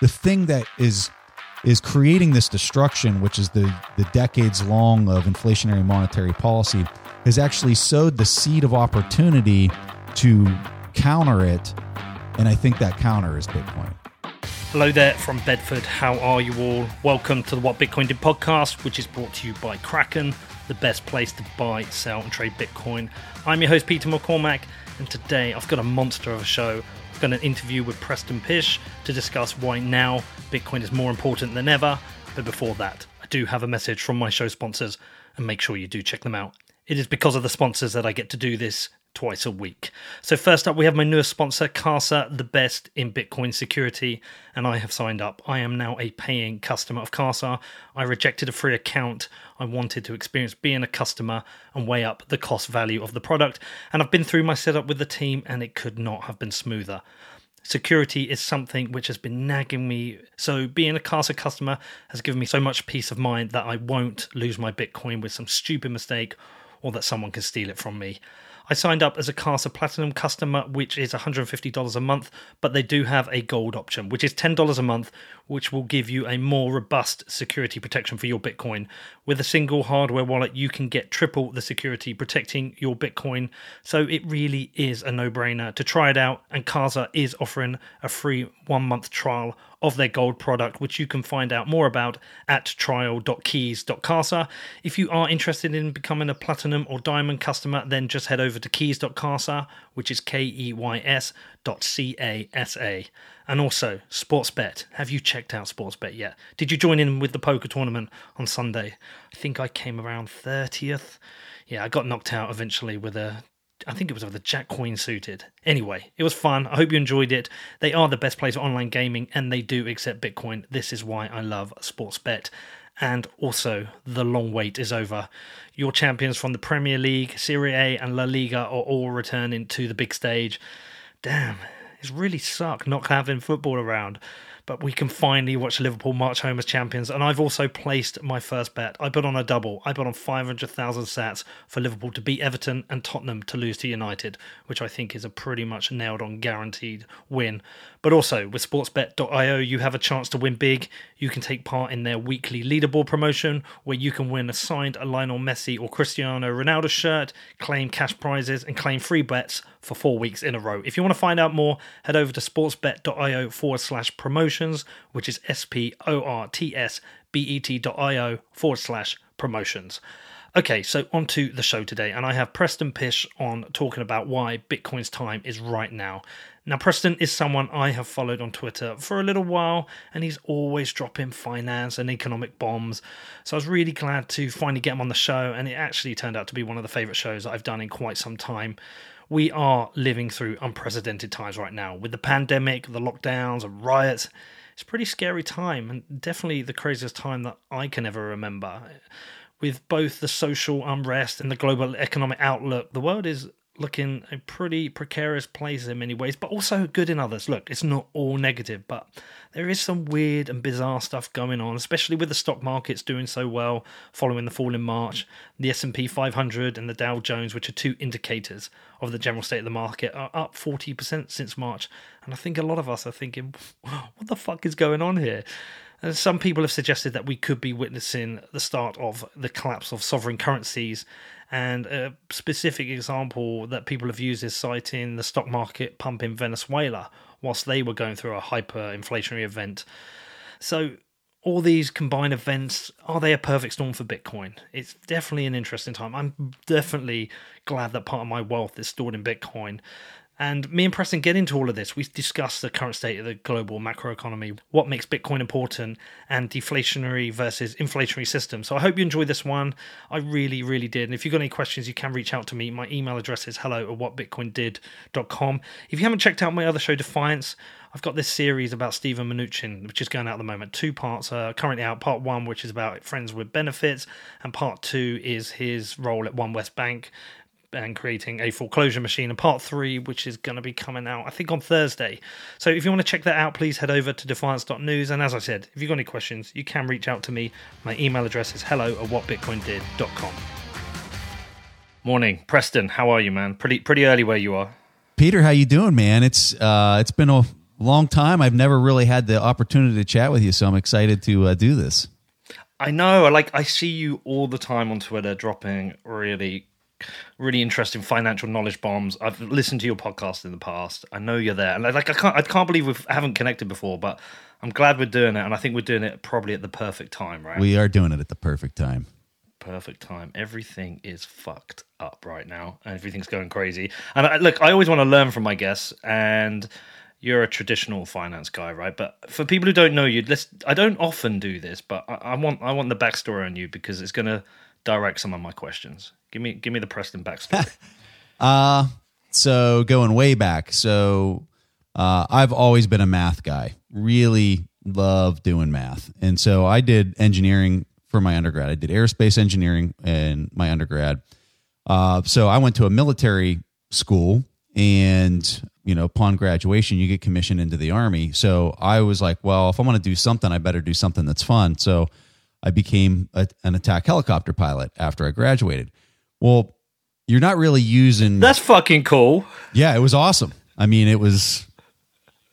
the thing that is is creating this destruction, which is the the decades long of inflationary monetary policy, has actually sowed the seed of opportunity to counter it, and I think that counter is Bitcoin. Hello there from Bedford. How are you all? Welcome to the What Bitcoin Did podcast, which is brought to you by Kraken, the best place to buy, sell, and trade Bitcoin. I'm your host, Peter McCormack, and today I've got a monster of a show. I've an interview with Preston Pysh to discuss why now Bitcoin is more important than ever. But before that, I do have a message from my show sponsors, and make sure you do check them out. It is because of the sponsors that I get to do this twice a week. So, first up, we have my newest sponsor, Casa, the best in Bitcoin security, and I have signed up. I am now a paying customer of Casa. I rejected a free account. I wanted to experience being a customer and weigh up the cost value of the product, and I've been through my setup with the team, and it could not have been smoother. Security is something which has been nagging me. So, being a Casa customer has given me so much peace of mind that I won't lose my Bitcoin with some stupid mistake or that someone can steal it from me. I signed up as a Casa Platinum customer, which is $150 a month, but they do have a gold option, which is $10 a month, which will give you a more robust security protection for your Bitcoin. With a single hardware wallet, you can get triple the security protecting your Bitcoin. So it really is a no brainer to try it out. And Casa is offering a free one month trial of their gold product, which you can find out more about at trial.keys.casa. If you are interested in becoming a platinum or diamond customer, then just head over to keys.casa, which is K E Y S dot C A S A. And also, Sportsbet. Have you checked out Sportsbet yet? Did you join in with the poker tournament on Sunday? I think I came around 30th. Yeah, I got knocked out eventually with a I think it was the Jack Queen suited. Anyway, it was fun. I hope you enjoyed it. They are the best place for online gaming and they do accept Bitcoin. This is why I love Sportsbet. And also, the long wait is over. Your champions from the Premier League, Serie A, and La Liga are all returning to the big stage. Damn, it's really sucked not having football around but we can finally watch Liverpool march home as champions. And I've also placed my first bet. I put on a double. I put on 500,000 sats for Liverpool to beat Everton and Tottenham to lose to United, which I think is a pretty much nailed on guaranteed win. But also with sportsbet.io, you have a chance to win big. You can take part in their weekly leaderboard promotion where you can win a signed Lionel Messi or Cristiano Ronaldo shirt, claim cash prizes, and claim free bets for four weeks in a row. If you want to find out more, head over to sportsbet.io forward slash promotions, which is S P O R T S B E T.io forward slash promotions. Okay, so on to the show today, and I have Preston Pysh on talking about why Bitcoin's time is right now. Now, Preston is someone I have followed on Twitter for a little while, and he's always dropping finance and economic bombs. So I was really glad to finally get him on the show, and it actually turned out to be one of the favourite shows that I've done in quite some time we are living through unprecedented times right now with the pandemic, the lockdowns, and riots. It's a pretty scary time, and definitely the craziest time that I can ever remember. With both the social unrest and the global economic outlook, the world is looking a pretty precarious place in many ways, but also good in others. Look, it's not all negative, but there is some weird and bizarre stuff going on, especially with the stock markets doing so well following the fall in March. The S&P 500 and the Dow Jones, which are two indicators of the general state of the market, are up 40% since March. And I think a lot of us are thinking, what the fuck is going on here? Some people have suggested that we could be witnessing the start of the collapse of sovereign currencies and a specific example that people have used is citing the stock market pump in Venezuela whilst they were going through a hyperinflationary event. So, all these combined events are they a perfect storm for Bitcoin? It's definitely an interesting time. I'm definitely glad that part of my wealth is stored in Bitcoin. And me and Preston get into all of this. We discuss the current state of the global macroeconomy, what makes Bitcoin important, and deflationary versus inflationary systems. So I hope you enjoyed this one. I really, really did. And if you've got any questions, you can reach out to me. My email address is hello at whatbitcoindid.com. If you haven't checked out my other show, Defiance, I've got this series about Steven Mnuchin, which is going out at the moment. Two parts are currently out. Part one, which is about friends with benefits, and part two is his role at OneWest Bank and creating a foreclosure machine and part three which is going to be coming out i think on thursday. So if you want to check that out please head over to defiance.news and as i said if you've got any questions you can reach out to me. My email address is hello at whatbitcoindid.com morning. Preston how are you man? Pretty pretty early where you are. Peter how you doing man? It's uh it's been a long time. I've never really had the opportunity to chat with you, so I'm excited to uh, do this. I know. Like I see you all the time on Twitter dropping really really interesting financial knowledge bombs. I've listened to your podcast in the past. I know you're there, and like I can't, I can't believe we haven't connected before. But I'm glad we're doing it, and I think we're doing it probably at the perfect time, right? We are doing it at the perfect time. Perfect time. Everything is fucked up right now, and everything's going crazy. And I, look, I always want to learn from my guests, and you're a traditional finance guy, right? But for people who don't know you, let's. I don't often do this, but I, I want I want the backstory on you because it's going to direct some of my questions. Give me give me the Preston backstory. uh so going way back. So uh, I've always been a math guy. Really love doing math, and so I did engineering for my undergrad. I did aerospace engineering in my undergrad. Uh, so I went to a military school, and you know, upon graduation, you get commissioned into the army. So I was like, well, if I want to do something, I better do something that's fun. So I became a, an attack helicopter pilot after I graduated. Well, you're not really using. That's fucking cool. Yeah, it was awesome. I mean, it was,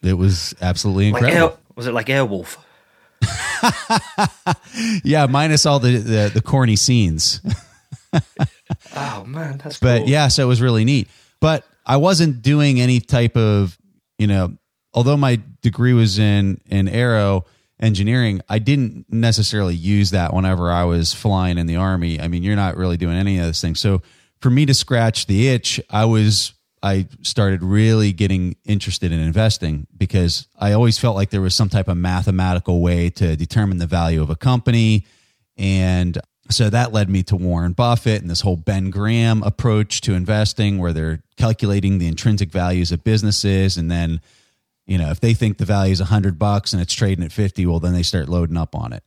it was absolutely incredible. Like Air, was it like Airwolf? yeah, minus all the the, the corny scenes. oh man, that's. But cool. yeah, so it was really neat. But I wasn't doing any type of, you know, although my degree was in in aero engineering, I didn't necessarily use that whenever I was flying in the army. I mean, you're not really doing any of those things. So for me to scratch the itch, I was I started really getting interested in investing because I always felt like there was some type of mathematical way to determine the value of a company and so that led me to Warren Buffett and this whole Ben Graham approach to investing where they're calculating the intrinsic values of businesses and then you know if they think the value is 100 bucks and it's trading at 50 well then they start loading up on it.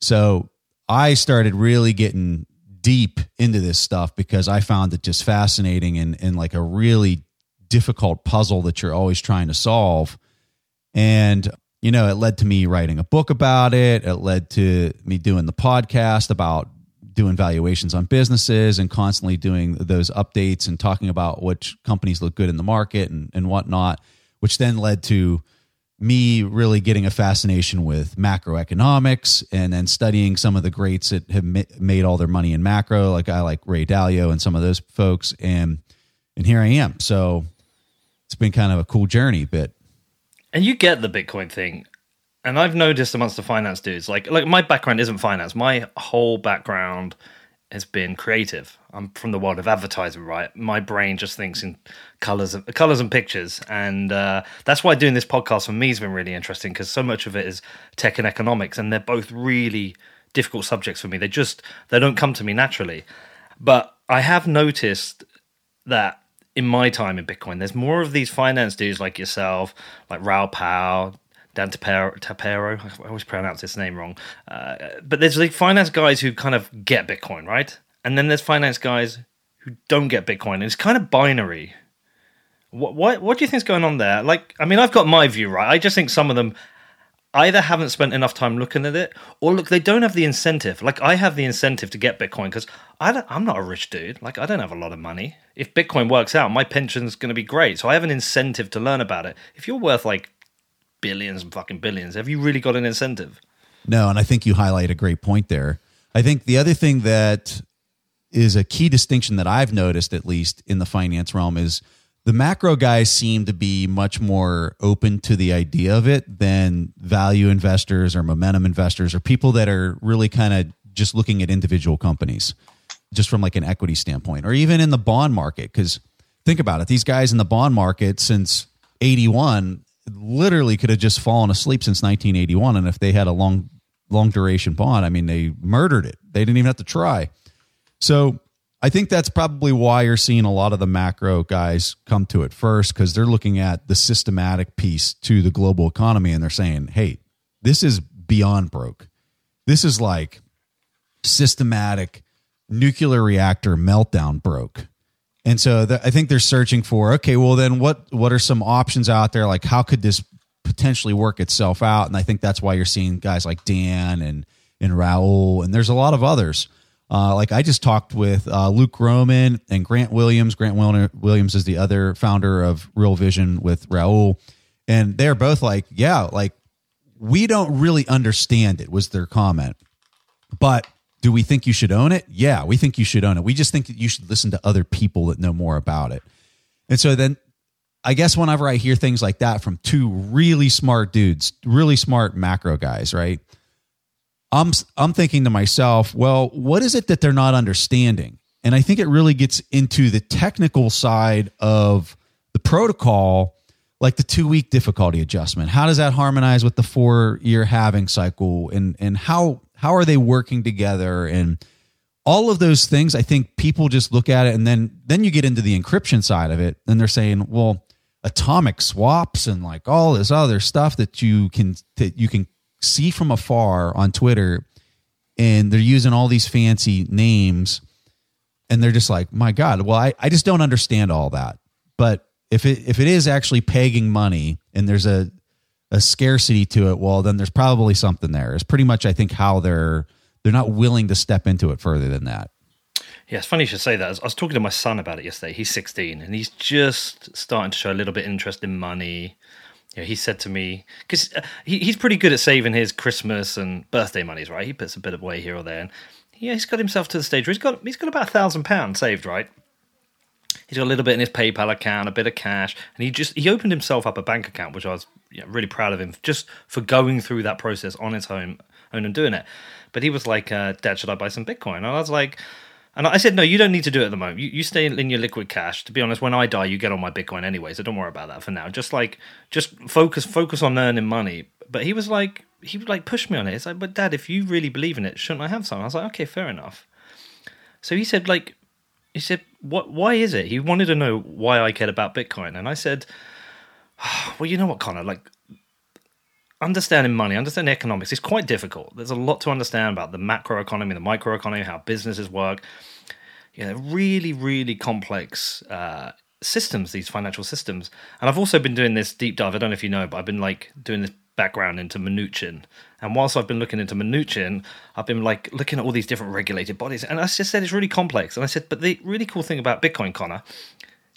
So i started really getting deep into this stuff because i found it just fascinating and, and like a really difficult puzzle that you're always trying to solve. And you know it led to me writing a book about it. It led to me doing the podcast about doing valuations on businesses and constantly doing those updates and talking about which companies look good in the market and, and whatnot, which then led to me really getting a fascination with macroeconomics and then studying some of the greats that have made all their money in macro, like I like Ray Dalio and some of those folks. And, and here I am. So it's been kind of a cool journey, but. And you get the Bitcoin thing and I've noticed amongst the finance dudes, like like my background isn't finance. My whole background has been creative. I'm from the world of advertising, right? My brain just thinks in colors, colors and pictures, and uh, that's why doing this podcast for me has been really interesting because so much of it is tech and economics, and they're both really difficult subjects for me. They just they don't come to me naturally. But I have noticed that in my time in Bitcoin, there's more of these finance dudes like yourself, like Raoul Pal, Dan Tapiero, I always pronounce his name wrong. Uh, but there's like finance guys who kind of get Bitcoin, right? And then there's finance guys who don't get Bitcoin. And it's kind of binary. What, what what do you think's going on there? Like, I mean, I've got my view, right? I just think some of them either haven't spent enough time looking at it, or look, they don't have the incentive. Like, I have the incentive to get Bitcoin because I'm not a rich dude. Like, I don't have a lot of money. If Bitcoin works out, my pension's going to be great. So I have an incentive to learn about it. If you're worth like billions and fucking billions. Have you really got an incentive? No, and I think you highlight a great point there. I think the other thing that is a key distinction that I've noticed, at least in the finance realm, is the macro guys seem to be much more open to the idea of it than value investors or momentum investors or people that are really kind of just looking at individual companies just from like an equity standpoint or even in the bond market because think about it these guys in the bond market since 81 literally could have just fallen asleep since 1981 and if they had a long long duration bond i mean they murdered it. They didn't even have to try. So i think that's probably why you're seeing a lot of the macro guys come to it first because they're looking at the systematic piece to the global economy and they're saying hey this is beyond broke. This is like systematic nuclear reactor meltdown broke and so the, I think they're searching for okay, well then what what are some options out there? Like how could this potentially work itself out? And I think that's why you're seeing guys like Dan and and Raoul, and there's a lot of others. Uh, like I just talked with uh, Luke Gromen and Grant Williams. Grant Williams is the other founder of Real Vision with Raoul, And they're both like, yeah, like we don't really understand it, was their comment. But do we think you should own it? Yeah, we think you should own it. We just think that you should listen to other people that know more about it. And so then I guess whenever I hear things like that from two really smart dudes, really smart macro guys, right? I'm I'm thinking to myself, well, what is it that they're not understanding? And I think it really gets into the technical side of the protocol, like the two week difficulty adjustment. How does that harmonize with the four year halving cycle? And and how how are they working together? And all of those things, I think people just look at it and then then you get into the encryption side of it, and they're saying, well, atomic swaps and like all this other stuff that you can that you can see from afar on Twitter, and they're using all these fancy names, and they're just like, my God, well, I, I just don't understand all that. But if it if it is actually pegging money and there's a a scarcity to it, well, then there's probably something there. It's pretty much I think how they're they're not willing to step into it further than that. Yeah, it's funny you should say that. I was talking to my son about it yesterday. He's 16 and he's just starting to show a little bit of interest in money, yeah, he said to me because uh, he, he's pretty good at saving his Christmas and birthday monies, right? He puts a bit away here or there, and yeah, he's got himself to the stage where he's got he's got about a thousand pounds saved, right? He's got a little bit in his PayPal account, a bit of cash, and he just he opened himself up a bank account, which I was yeah, really proud of him just for going through that process on his own, own and doing it. But he was like, uh, "Dad, should I buy some Bitcoin?" And I was like and I said, no, you don't need to do it at the moment. You, you stay in your liquid cash. To be honest, when I die, you get all my Bitcoin anyway, so don't worry about that for now. Just like, just focus, focus on earning money. But he was like, he would like push me on it. It's like, but Dad, if you really believe in it, shouldn't I have some? I was like, okay, fair enough. So he said, like, he said, what? Why is it? He wanted to know why I cared about Bitcoin, and I said, well, you know what, Connor, like understanding money, understanding economics is quite difficult. There's a lot to understand about the macroeconomy, the microeconomy, how businesses work. You know, really, really complex uh, systems, these financial systems. And I've also been doing this deep dive. I don't know if you know, but I've been like doing this background into Mnuchin. And whilst I've been looking into Mnuchin, I've been like looking at all these different regulated bodies. And I just said it's really complex. And I said, but the really cool thing about Bitcoin, Connor,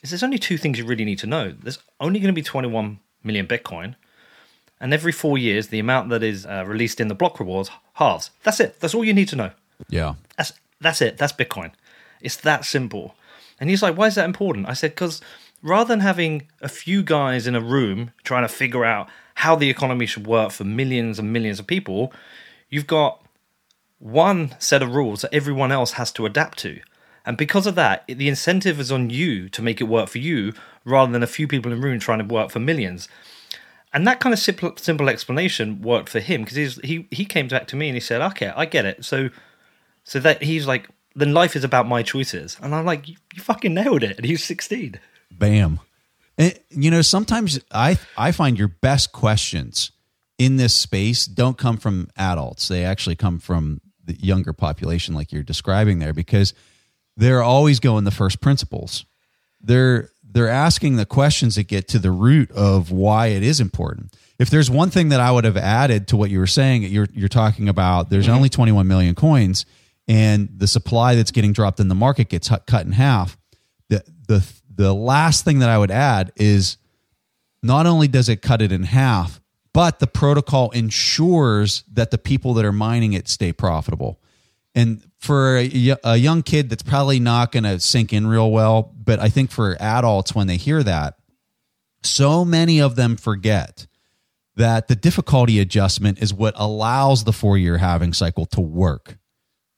is there's only two things you really need to know. There's only going to be 21 million Bitcoin and every four years, the amount that is uh, released in the block rewards halves. That's it. That's all you need to know. Yeah. That's that's it. That's Bitcoin. It's that simple. And he's like, why is that important? I said, because rather than having a few guys in a room trying to figure out how the economy should work for millions and millions of people, you've got one set of rules that everyone else has to adapt to. And because of that, the incentive is on you to make it work for you rather than a few people in a room trying to work for millions and that kind of simple, simple explanation worked for him because he he came back to me and he said, "Okay, I get it." So, so that he's like, then life is about my choices, and I'm like, "You, you fucking nailed it!" And he's 16. Bam. And, you know, sometimes I I find your best questions in this space don't come from adults; they actually come from the younger population, like you're describing there, because they're always going the first principles. They're they're asking the questions that get to the root of why it is important. If there's one thing that I would have added to what you were saying, you're you're talking about there's mm-hmm. only 21 million coins and the supply that's getting dropped in the market gets cut in half. The the the last thing that I would add is not only does it cut it in half, but the protocol ensures that the people that are mining it stay profitable. And for a, a young kid, that's probably not going to sink in real well. But I think for adults, when they hear that, so many of them forget that the difficulty adjustment is what allows the four year halving cycle to work.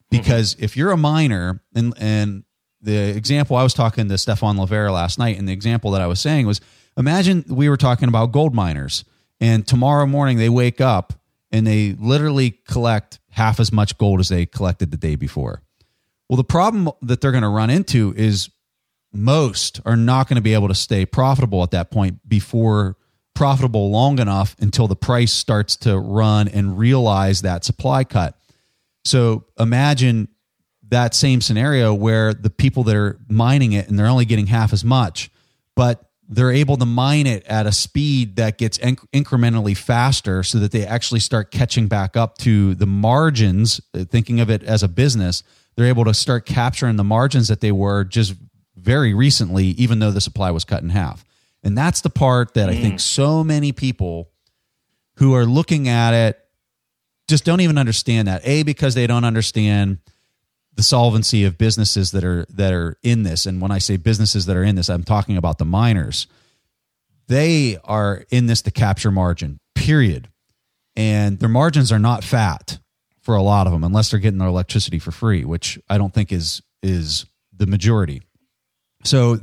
Because mm-hmm. if you're a miner, and, and the example I was talking to Stefan Livera last night, and the example that I was saying was imagine we were talking about gold miners, and tomorrow morning they wake up and they literally collect half as much gold as they collected the day before. Well, the problem that they're going to run into is most are not going to be able to stay profitable at that point before profitable long enough until the price starts to run and realize that supply cut. So imagine that same scenario where the people that are mining it and they're only getting half as much, but they're able to mine it at a speed that gets inc- incrementally faster so that they actually start catching back up to the margins uh, thinking of it as a business. They're able to start capturing the margins that they were just very recently even though the supply was cut in half. And that's the part that I think so many people who are looking at it just don't even understand that. A because they don't understand the solvency of businesses that are that are in this. And when I say businesses that are in this, I'm talking about the miners. They are in this to capture margin. Period. And their margins are not fat for a lot of them unless they're getting their electricity for free, which I don't think is is the majority. So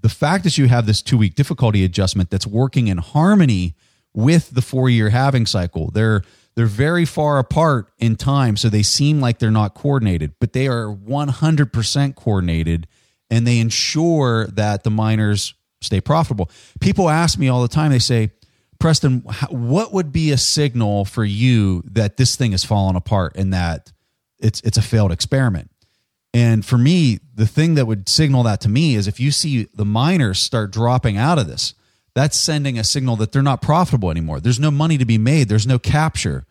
the fact that you have this two week difficulty adjustment that's working in harmony with the four year halving cycle, they're they're very far apart in time, so they seem like they're not coordinated, but they are 100% coordinated and they ensure that the miners stay profitable. People ask me all the time, they say, Preston, what would be a signal for you that this thing is falling apart and that it's it's a failed experiment? And for me, the thing that would signal that to me is if you see the miners start dropping out of this, that's sending a signal that they're not profitable anymore. There's no money to be made, there's no capture.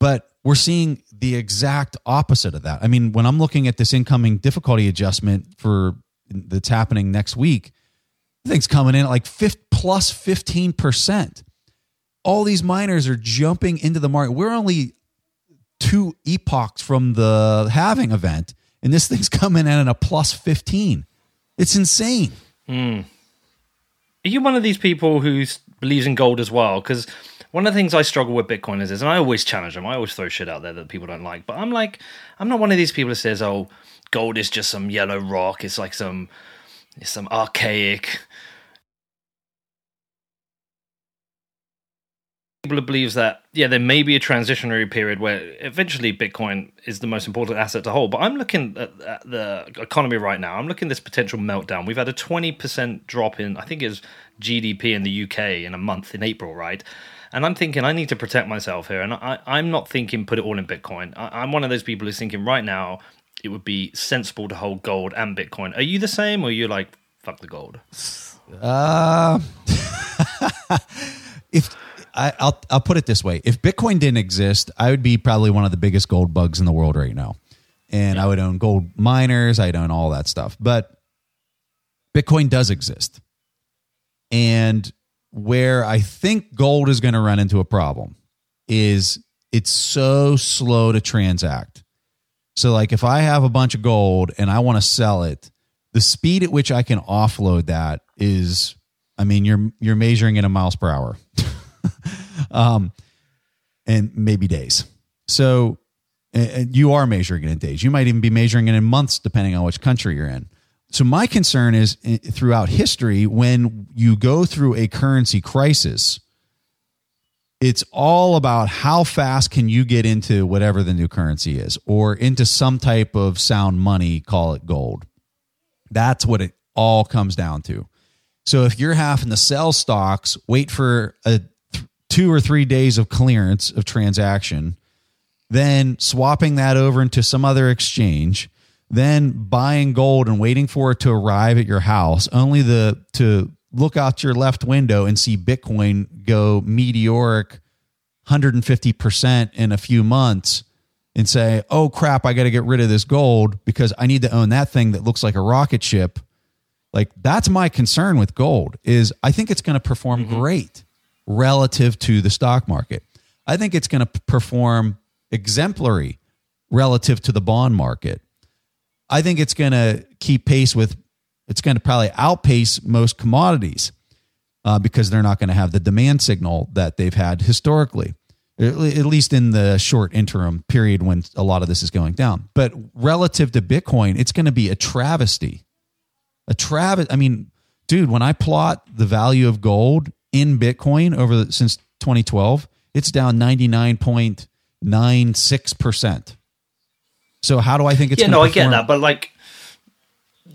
But we're seeing the exact opposite of that. I mean, when I'm looking at this incoming difficulty adjustment for that's happening next week, things coming in at like 50, plus 15%. All these miners are jumping into the market. We're only two epochs from the halving event and this thing's coming in at a plus 15 it's insane mm. Are you one of these people who believes in gold as well? Because one of the things i struggle with bitcoiners is and i always challenge them. I always throw shit out there that people don't like but i'm like i'm not one of these people that says oh gold is just some yellow rock. It's like some it's some archaic people believes that yeah there may be a transitionary period where eventually bitcoin is the most important asset to hold. But i'm looking at, at the economy right now. I'm looking at this potential meltdown. We've had a 20% drop in i think is gdp in the uk in a month in april right? And i'm thinking i need to protect myself here. And I, i'm not thinking put it all in bitcoin. I, i'm one of those people who's thinking right now it would be sensible to hold gold and bitcoin. Are you the same or are you like fuck the gold? Uh if I, will I'll put it this way: if Bitcoin didn't exist, I would be probably one of the biggest gold bugs in the world right now, and yeah. I would own gold miners, I'd own all that stuff. But Bitcoin does exist, and where I think gold is going to run into a problem is it's so slow to transact. So, like, if I have a bunch of gold and I want to sell it, the speed at which I can offload that is, I mean, you're you're measuring it in miles per hour. um, and maybe days. So you are measuring it in days. You might even be measuring it in months, depending on which country you're in. So my concern is eh, throughout history, when you go through a currency crisis, it's all about how fast can you get into whatever the new currency is or into some type of sound money, call it gold. That's what it all comes down to. So if you're having to sell stocks, wait for a two or three days of clearance of transaction, then swapping that over into some other exchange, then buying gold and waiting for it to arrive at your house, only the to look out your left window and see Bitcoin go meteoric 150% in a few months and say, "Oh crap, I got to get rid of this gold because I need to own that thing that looks like a rocket ship." Like that's my concern with gold is I think it's going to perform mm-hmm. great relative to the stock market. I think it's going to perform exemplary relative to the bond market. I think it's going to keep pace with, it's going to probably outpace most commodities uh, because they're not going to have the demand signal that they've had historically, at least in the short interim period when a lot of this is going down. But relative to Bitcoin, it's going to be a travesty. A travesty. I mean, dude, when I plot the value of gold in Bitcoin over the, since 2012, it's down 99.96%. So how do I think it's Yeah, no? I get that, but like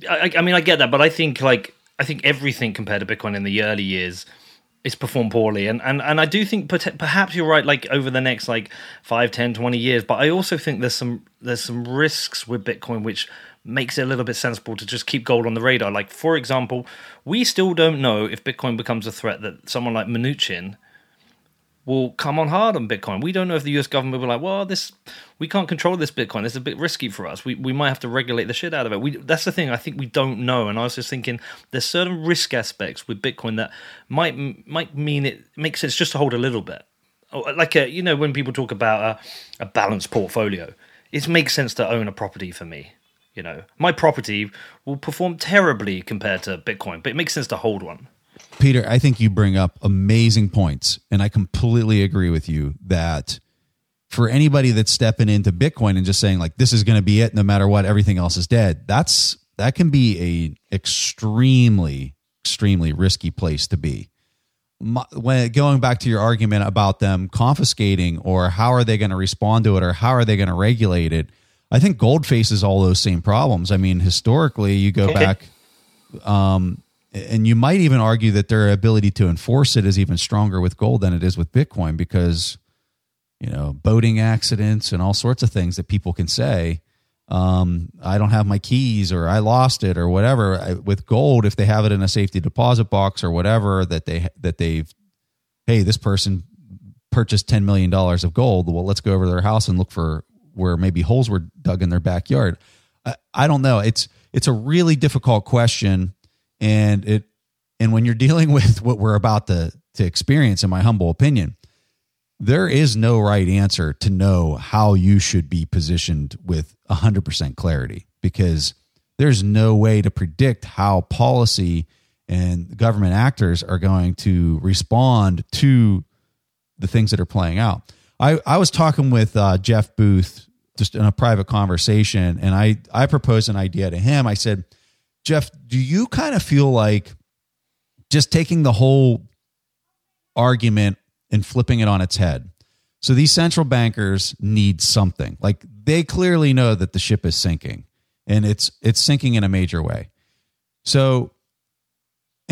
I, I mean I get that, but I think like I think everything compared to Bitcoin in the early years it's performed poorly and, and and i do think perhaps you're right like over the next like 5 10 20 years but i also think there's some there's some risks with bitcoin which makes it a little bit sensible to just keep gold on the radar. Like, for example, we still don't know if Bitcoin becomes a threat that someone like Mnuchin will come on hard on Bitcoin. We don't know if the US government will be like, well, this we can't control this Bitcoin. It's a bit risky for us. We we might have to regulate the shit out of it. We that's the thing. I think we don't know. And I was just thinking, there's certain risk aspects with Bitcoin that might might mean it makes sense just to hold a little bit. Oh, like a, you know when people talk about a, a balanced portfolio, it makes sense to own a property for me. You know, my property will perform terribly compared to Bitcoin, but it makes sense to hold one. Peter, I think you bring up amazing points, and I completely agree with you that for anybody that's stepping into Bitcoin and just saying like this is going to be it, no matter what, everything else is dead. That's that can be a extremely, extremely risky place to be. when going back to your argument about them confiscating or how are they going to respond to it or how are they going to regulate it, I think gold faces all those same problems. I mean, historically, you go back. Um, and you might even argue that their ability to enforce it is even stronger with gold than it is with Bitcoin because you know boating accidents and all sorts of things that people can say um, I don't have my keys or I lost it or whatever. I, with gold, if they have it in a safety deposit box or whatever that they that they've, hey, this person purchased ten million dollars of gold. Well, let's go over to their house and look for where maybe holes were dug in their backyard. I, I don't know. It's it's a really difficult question and it and when you're dealing with what we're about to to experience in my humble opinion there is no right answer to know how you should be positioned with 100% clarity because there's no way to predict how policy and government actors are going to respond to the things that are playing out. I, I was talking with uh, Jeff Booth just in a private conversation, and I, I proposed an idea to him. I said, Jeff, do you kind of feel like just taking the whole argument and flipping it on its head? So these central bankers need something. Like they clearly know that the ship is sinking and it's it's sinking in a major way. So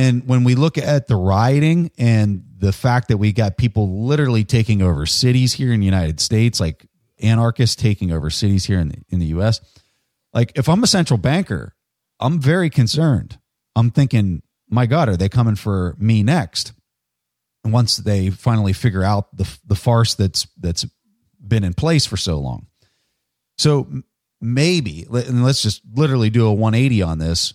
and when we look at the rioting and the fact that we got people literally taking over cities here in the United States, like anarchists taking over cities here in the in the US, like if I'm a central banker, I'm very concerned. I'm thinking, my God, are they coming for me next? And once they finally figure out the the farce that's that's been in place for so long. So maybe, and let's just literally do a 180 on this.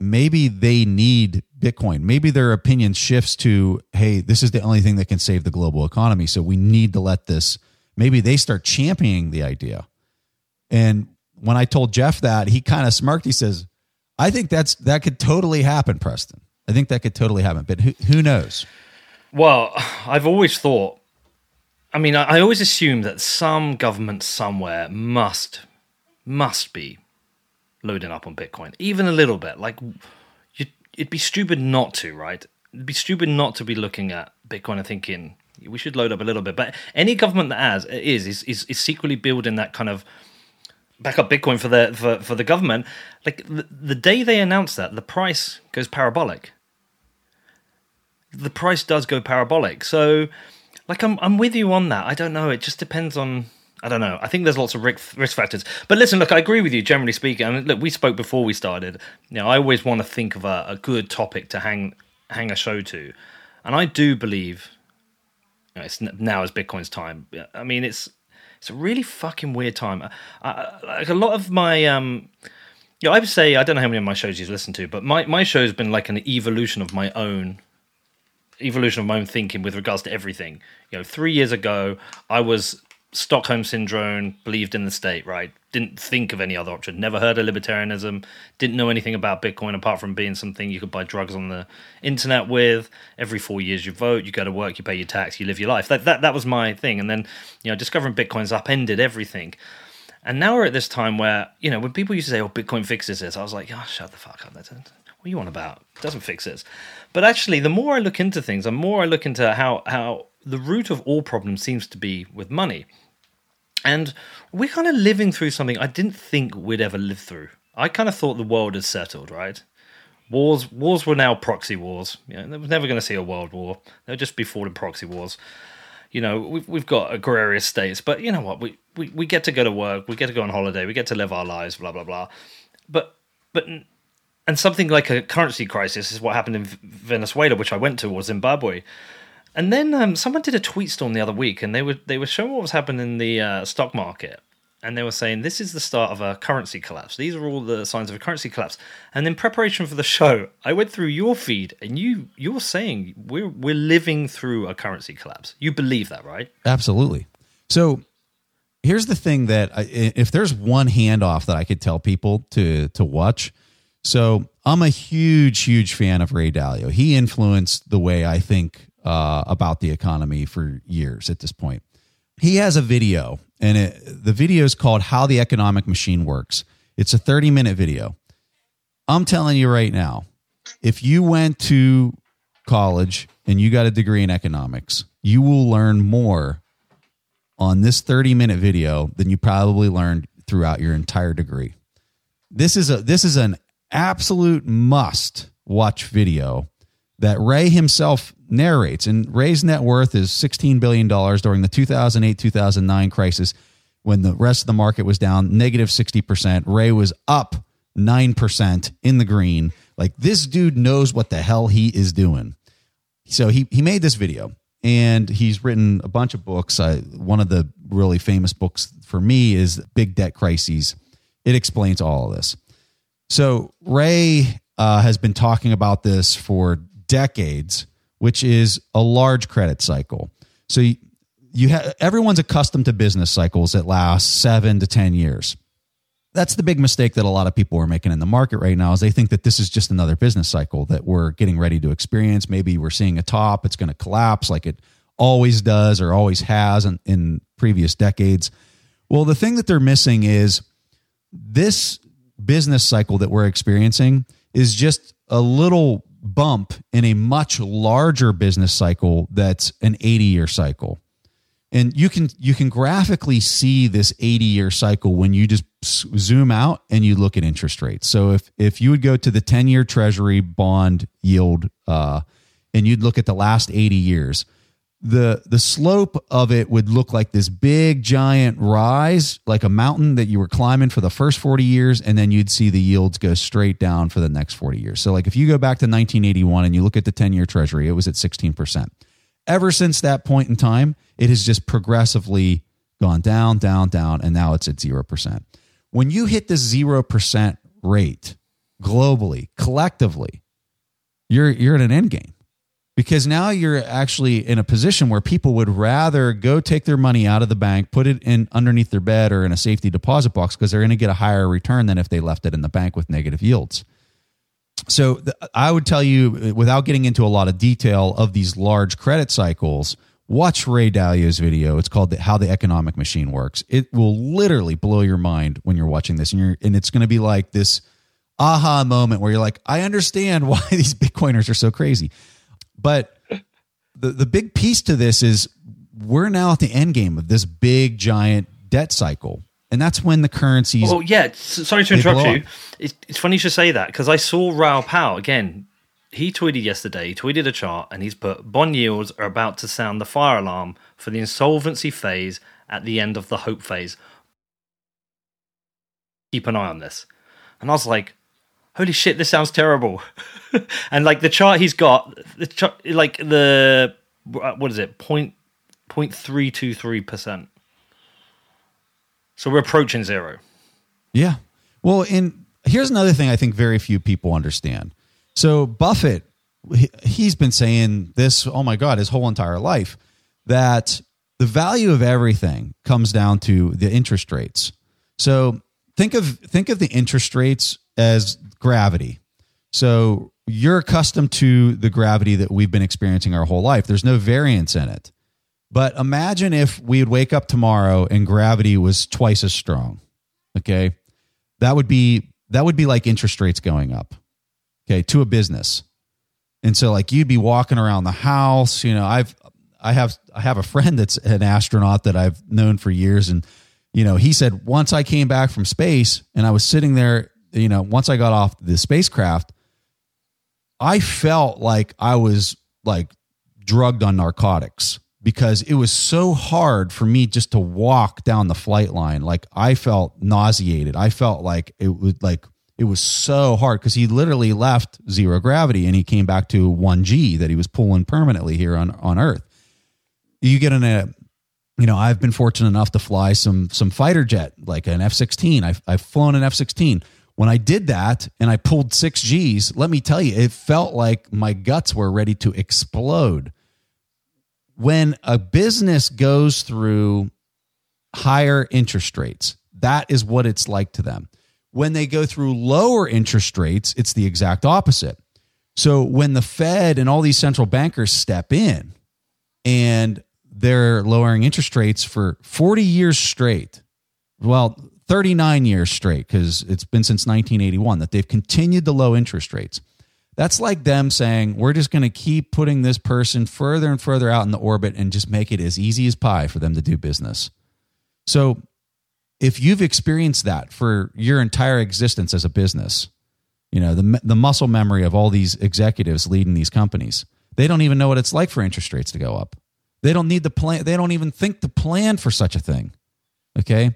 Maybe they need Bitcoin. Maybe their opinion shifts to, hey, this is the only thing that can save the global economy. So we need to let this. Maybe they start championing the idea. And when I told Jeff that, he kind of smirked. He says, I think that's that could totally happen, Preston. I think that could totally happen, but who who knows? Well, I've always thought. I mean, I, I always assume that some government somewhere must must be loading up on Bitcoin, even a little bit. Like, you, it'd be stupid not to, right? It'd be stupid not to be looking at Bitcoin and thinking we should load up a little bit. But any government that has is is is, is secretly building that kind of back up Bitcoin for the for, for the government. Like the, the day they announce that, the price goes parabolic. The price does go parabolic. So, like I'm I'm with you on that. I don't know. It just depends on. I don't know. I think there's lots of risk factors. But listen, look, I agree with you. Generally speaking, I mean, look, we spoke before we started. You know, I always want to think of a, a good topic to hang hang a show to, and I do believe you know, it's now is Bitcoin's time. I mean, it's it's a really fucking weird time. I, I, like a lot of my um, yeah, I would say I don't know how many of my shows you've listened to, but my my show has been like an evolution of my own evolution of my own thinking with regards to everything. You know, three years ago, I was Stockholm syndrome, believed in the state, right? Didn't think of any other option. Never heard of libertarianism. Didn't know anything about Bitcoin apart from being something you could buy drugs on the internet with. Every four years you vote, you go to work, you pay your tax, you live your life. That that that was my thing. And then you know, discovering Bitcoin's upended everything. And now we're at this time where you know when people used to say, "Oh, Bitcoin fixes this," I was like, "Oh, shut the fuck up! That's what are you on about? It doesn't fix this." But actually, the more I look into things, the more I look into how how the root of all problems seems to be with money and we're kind of living through something I didn't think we'd ever live through. I kind of thought the world had settled, right? Wars wars were now proxy wars. You know, they never going to see a world war. They'll just be fought in proxy wars. You know, we've, we've got agrarious states, but you know what? We, we, we get to go to work, we get to go on holiday, we get to live our lives, blah, blah, blah. But, but, and something like a currency crisis is what happened in Venezuela, which I went to, or Zimbabwe And then um, someone did a tweet storm the other week, and they were they were showing what was happening in the uh, stock market, and they were saying this is the start of a currency collapse. These are all the signs of a currency collapse. And in preparation for the show, I went through your feed, and you you're saying we're we're living through a currency collapse. You believe that, right? Absolutely. So here's the thing that I, if there's one handoff that I could tell people to to watch. So I'm a huge, huge fan of Ray Dalio. He influenced the way I think uh, about the economy for years at this point. He has a video, and it, the video is called How the Economic Machine Works. It's a 30 minute video. I'm telling you right now, if you went to college and you got a degree in economics, you will learn more on this 30 minute video than you probably learned throughout your entire degree. This is a this is an absolute must watch video that Ray himself narrates. And Ray's net worth is $16 billion during the 2008 2009 crisis when the rest of the market was down negative 60%. Ray was up 9% in the green. Like this dude knows what the hell he is doing. So he, he made this video and he's written a bunch of books. Uh, one of the really famous books for me is Big Debt Crises. It explains all of this. So Ray uh, has been talking about this for decades, which is a large credit cycle. So you, you have everyone's accustomed to business cycles that last seven to ten years. That's the big mistake that a lot of people are making in the market right now is they think that this is just another business cycle that we're getting ready to experience. Maybe we're seeing a top, it's going to collapse like it always does or always has in, in previous decades. Well, the thing that they're missing is this business cycle that we're experiencing is just a little bump in a much larger business cycle that's an 80 year cycle. And you can you can graphically see this 80 year cycle when you just zoom out and you look at interest rates. So if if you would go to the 10 year treasury bond yield uh, and you'd look at the last 80 years the the slope of it would look like this big giant rise like a mountain that you were climbing for the first 40 years and then you'd see the yields go straight down for the next 40 years. So like if you go back to 1981 and you look at the 10 year treasury it was at 16% ever since that point in time it has just progressively gone down down down and now it's at 0% when you hit the 0% rate globally collectively you're you're at an end game because now you're actually in a position where people would rather go take their money out of the bank, put it in underneath their bed or in a safety deposit box because they're going to get a higher return than if they left it in the bank with negative yields. So I would tell you, uh, without getting into a lot of detail of these large credit cycles, watch Ray Dalio's video. It's called "How the Economic Machine Works." It will literally blow your mind when you're watching this, and you're and it's going to be like this aha moment where you're like, I understand why these Bitcoiners are so crazy. But the the big piece to this is we're now at the end game of this big giant debt cycle. And that's when the currencies. Oh yeah, sorry to interrupt you. It's, it's funny you should say that because I saw Raoul Pal again. He tweeted yesterday. He tweeted a chart, and he's put bond yields are about to sound the fire alarm for the insolvency phase at the end of the hope phase. Keep an eye on this. And I was like, holy shit, this sounds terrible. and like the chart he's got, the chart, like the uh, what is it, point point three two three percent. So we're approaching zero. Yeah. Well, and here's another thing I think very few people understand. So Buffett, he's been saying this. Oh my God, his whole entire life that the value of everything comes down to the interest rates. So think of think of the interest rates as gravity. So you're accustomed to the gravity that we've been experiencing our whole life. There's no variance in it. But imagine if we would wake up tomorrow and gravity was twice as strong. Okay? That would be that would be like interest rates going up. Okay, to a business. And so like you'd be walking around the house, you know, I've I have I have a friend that's an astronaut that I've known for years and you know, he said once I came back from space and I was sitting there you know, once I got off the spacecraft, I felt like I was like drugged on narcotics because it was so hard for me just to walk down the flight line. Like I felt nauseated. I felt like it was like It was so hard because he literally left zero gravity and he came back to 1G that he was pulling permanently here on, on Earth. You get in a, you know, I've been fortunate enough to fly some some fighter jet like an F 16. I've, I've flown an F 16. When I did that and I pulled six G's, let me tell you, it felt like my guts were ready to explode. When a business goes through higher interest rates, that is what it's like to them. When they go through lower interest rates, it's the exact opposite. So when the Fed and all these central bankers step in and they're lowering interest rates for 40 years straight, well, 39 years straight, because it's been since 1981 that they've continued the low interest rates. That's like them saying, we're just going to keep putting this person further and further out in the orbit and just make it as easy as pie for them to do business. So if you've experienced that for your entire existence as a business, you know, the, the muscle memory of all these executives leading these companies, they don't even know what it's like for interest rates to go up. They don't need the plan. They don't even think to plan for such a thing. Okay.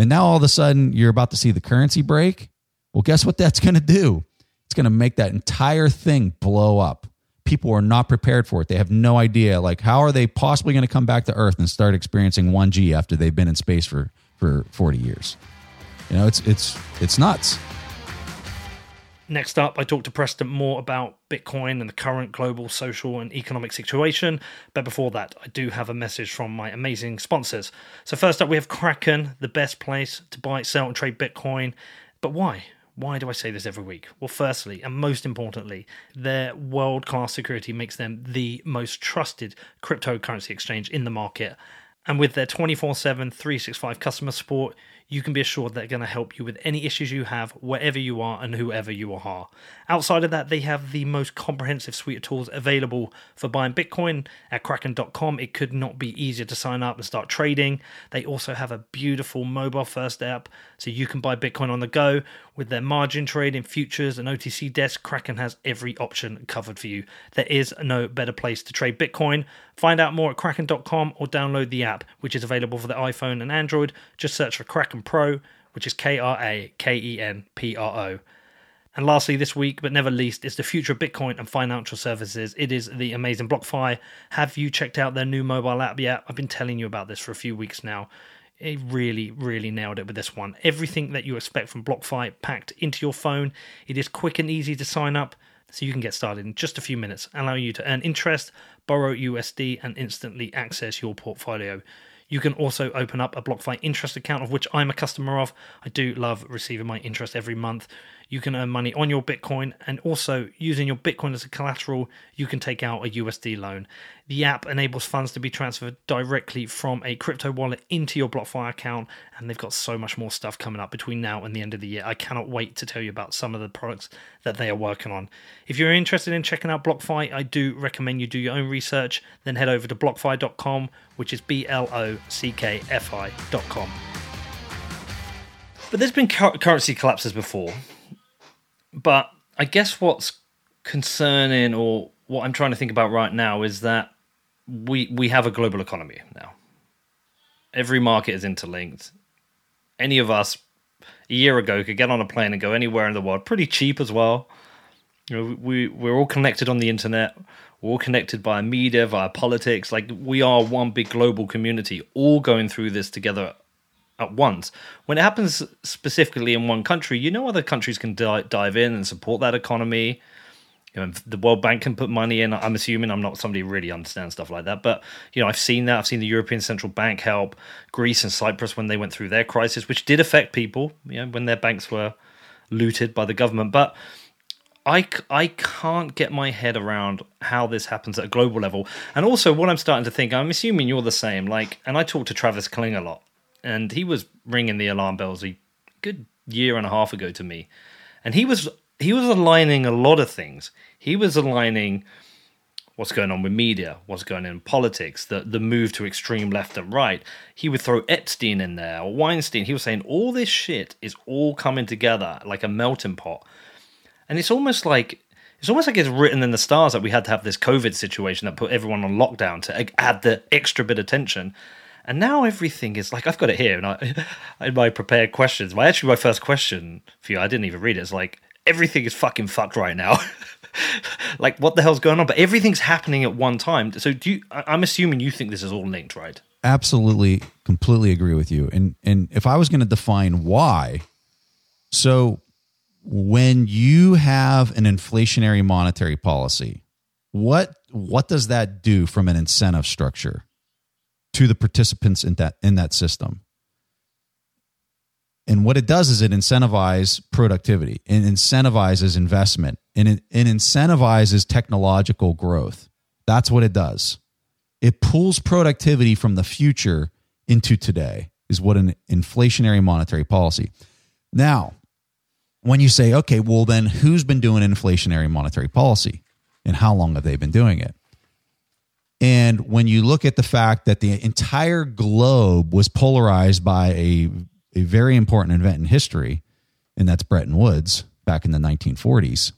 And now all of a sudden you're about to see the currency break. Well, guess what that's going to do? It's going to make that entire thing blow up. People are not prepared for it. They have no idea. Like, how are they possibly going to come back to Earth and start experiencing 1G after they've been in space for for 40 years. You know, it's it's it's nuts. Next up, I talked to Preston more about Bitcoin and the current global social and economic situation. But before that, I do have a message from my amazing sponsors. So, first up, we have Kraken, the best place to buy, sell, and trade Bitcoin. But why? Why do I say this every week? Well, firstly, and most importantly, their world class security makes them the most trusted cryptocurrency exchange in the market. And with their 24 7, 365 customer support, you can be assured they're going to help you with any issues you have, wherever you are and whoever you are. Outside of that, they have the most comprehensive suite of tools available for buying Bitcoin at kraken.com. It could not be easier to sign up and start trading. They also have a beautiful mobile first app so you can buy Bitcoin on the go. With their margin trading, futures, and OTC desk, Kraken has every option covered for you. There is no better place to trade Bitcoin. Find out more at kraken.com or download the app, which is available for the iPhone and Android. Just search for Kraken Pro, which is K R A K E N P R O. And lastly, this week, but never least, is the future of Bitcoin and financial services. It is the amazing BlockFi. Have you checked out their new mobile app yet? I've been telling you about this for a few weeks now. It really, really nailed it with this one. Everything that you expect from BlockFi packed into your phone. It is quick and easy to sign up, so you can get started in just a few minutes, allowing you to earn interest, borrow USD, and instantly access your portfolio. You can also open up a BlockFi interest account, of which I'm a customer of. I do love receiving my interest every month. You can earn money on your Bitcoin, and also using your Bitcoin as a collateral, you can take out a USD loan. The app enables funds to be transferred directly from a crypto wallet into your BlockFi account, and they've got so much more stuff coming up between now and the end of the year. I cannot wait to tell you about some of the products that they are working on. If you're interested in checking out BlockFi, I do recommend you do your own research. Then head over to blockfi.com, which is B L O C K F I.com. But there's been currency collapses before. But I guess what's concerning or what I'm trying to think about right now is that we we have a global economy now. Every market is interlinked. Any of us a year ago could get on a plane and go anywhere in the world, pretty cheap as well. You know, we we're all connected on the internet. We're all connected via media, via politics. Like we are one big global community, all going through this together at once. When it happens specifically in one country, you know other countries can di- dive in and support that economy. You know, the World Bank can put money in. I'm assuming I'm not somebody really understands stuff like that, but you know, I've seen that. I've seen the European Central Bank help Greece and Cyprus when they went through their crisis, which did affect people. You know, when their banks were looted by the government, but. I, I can't get my head around how this happens at a global level. And also, what I'm starting to think, I'm assuming you're the same. Like, and I talk to Travis Kling a lot, and he was ringing the alarm bells a good year and a half ago to me, and he was he was aligning a lot of things. He was aligning what's going on with media, what's going on in politics, the the move to extreme left and right. He would throw Epstein in there or Weinstein. He was saying all this shit is all coming together like a melting pot, and it's almost like it's almost like it's written in the stars that we had to have this COVID situation that put everyone on lockdown to add the extra bit of tension. And now everything is like I've got it here, and I in my prepared questions. My actually my first question for you, I didn't even read it. It's like everything is fucking fucked right now. like what the hell's going on? But everything's happening at one time. So do you? I'm assuming you think this is all linked, right? Absolutely, completely agree with you. And and if I was going to define why, so when you have an inflationary monetary policy, what what does that do from an incentive structure to the participants in that in that system? And what it does is it incentivizes productivity, it incentivizes investment, and it, it incentivizes technological growth. That's what it does. It pulls productivity from the future into today, is what an inflationary monetary policy. Now, when you say, okay, well, then who's been doing inflationary monetary policy and how long have they been doing it? And when you look at the fact that the entire globe was polarized by a, a very important event in history, and that's Bretton Woods back in the 1940s,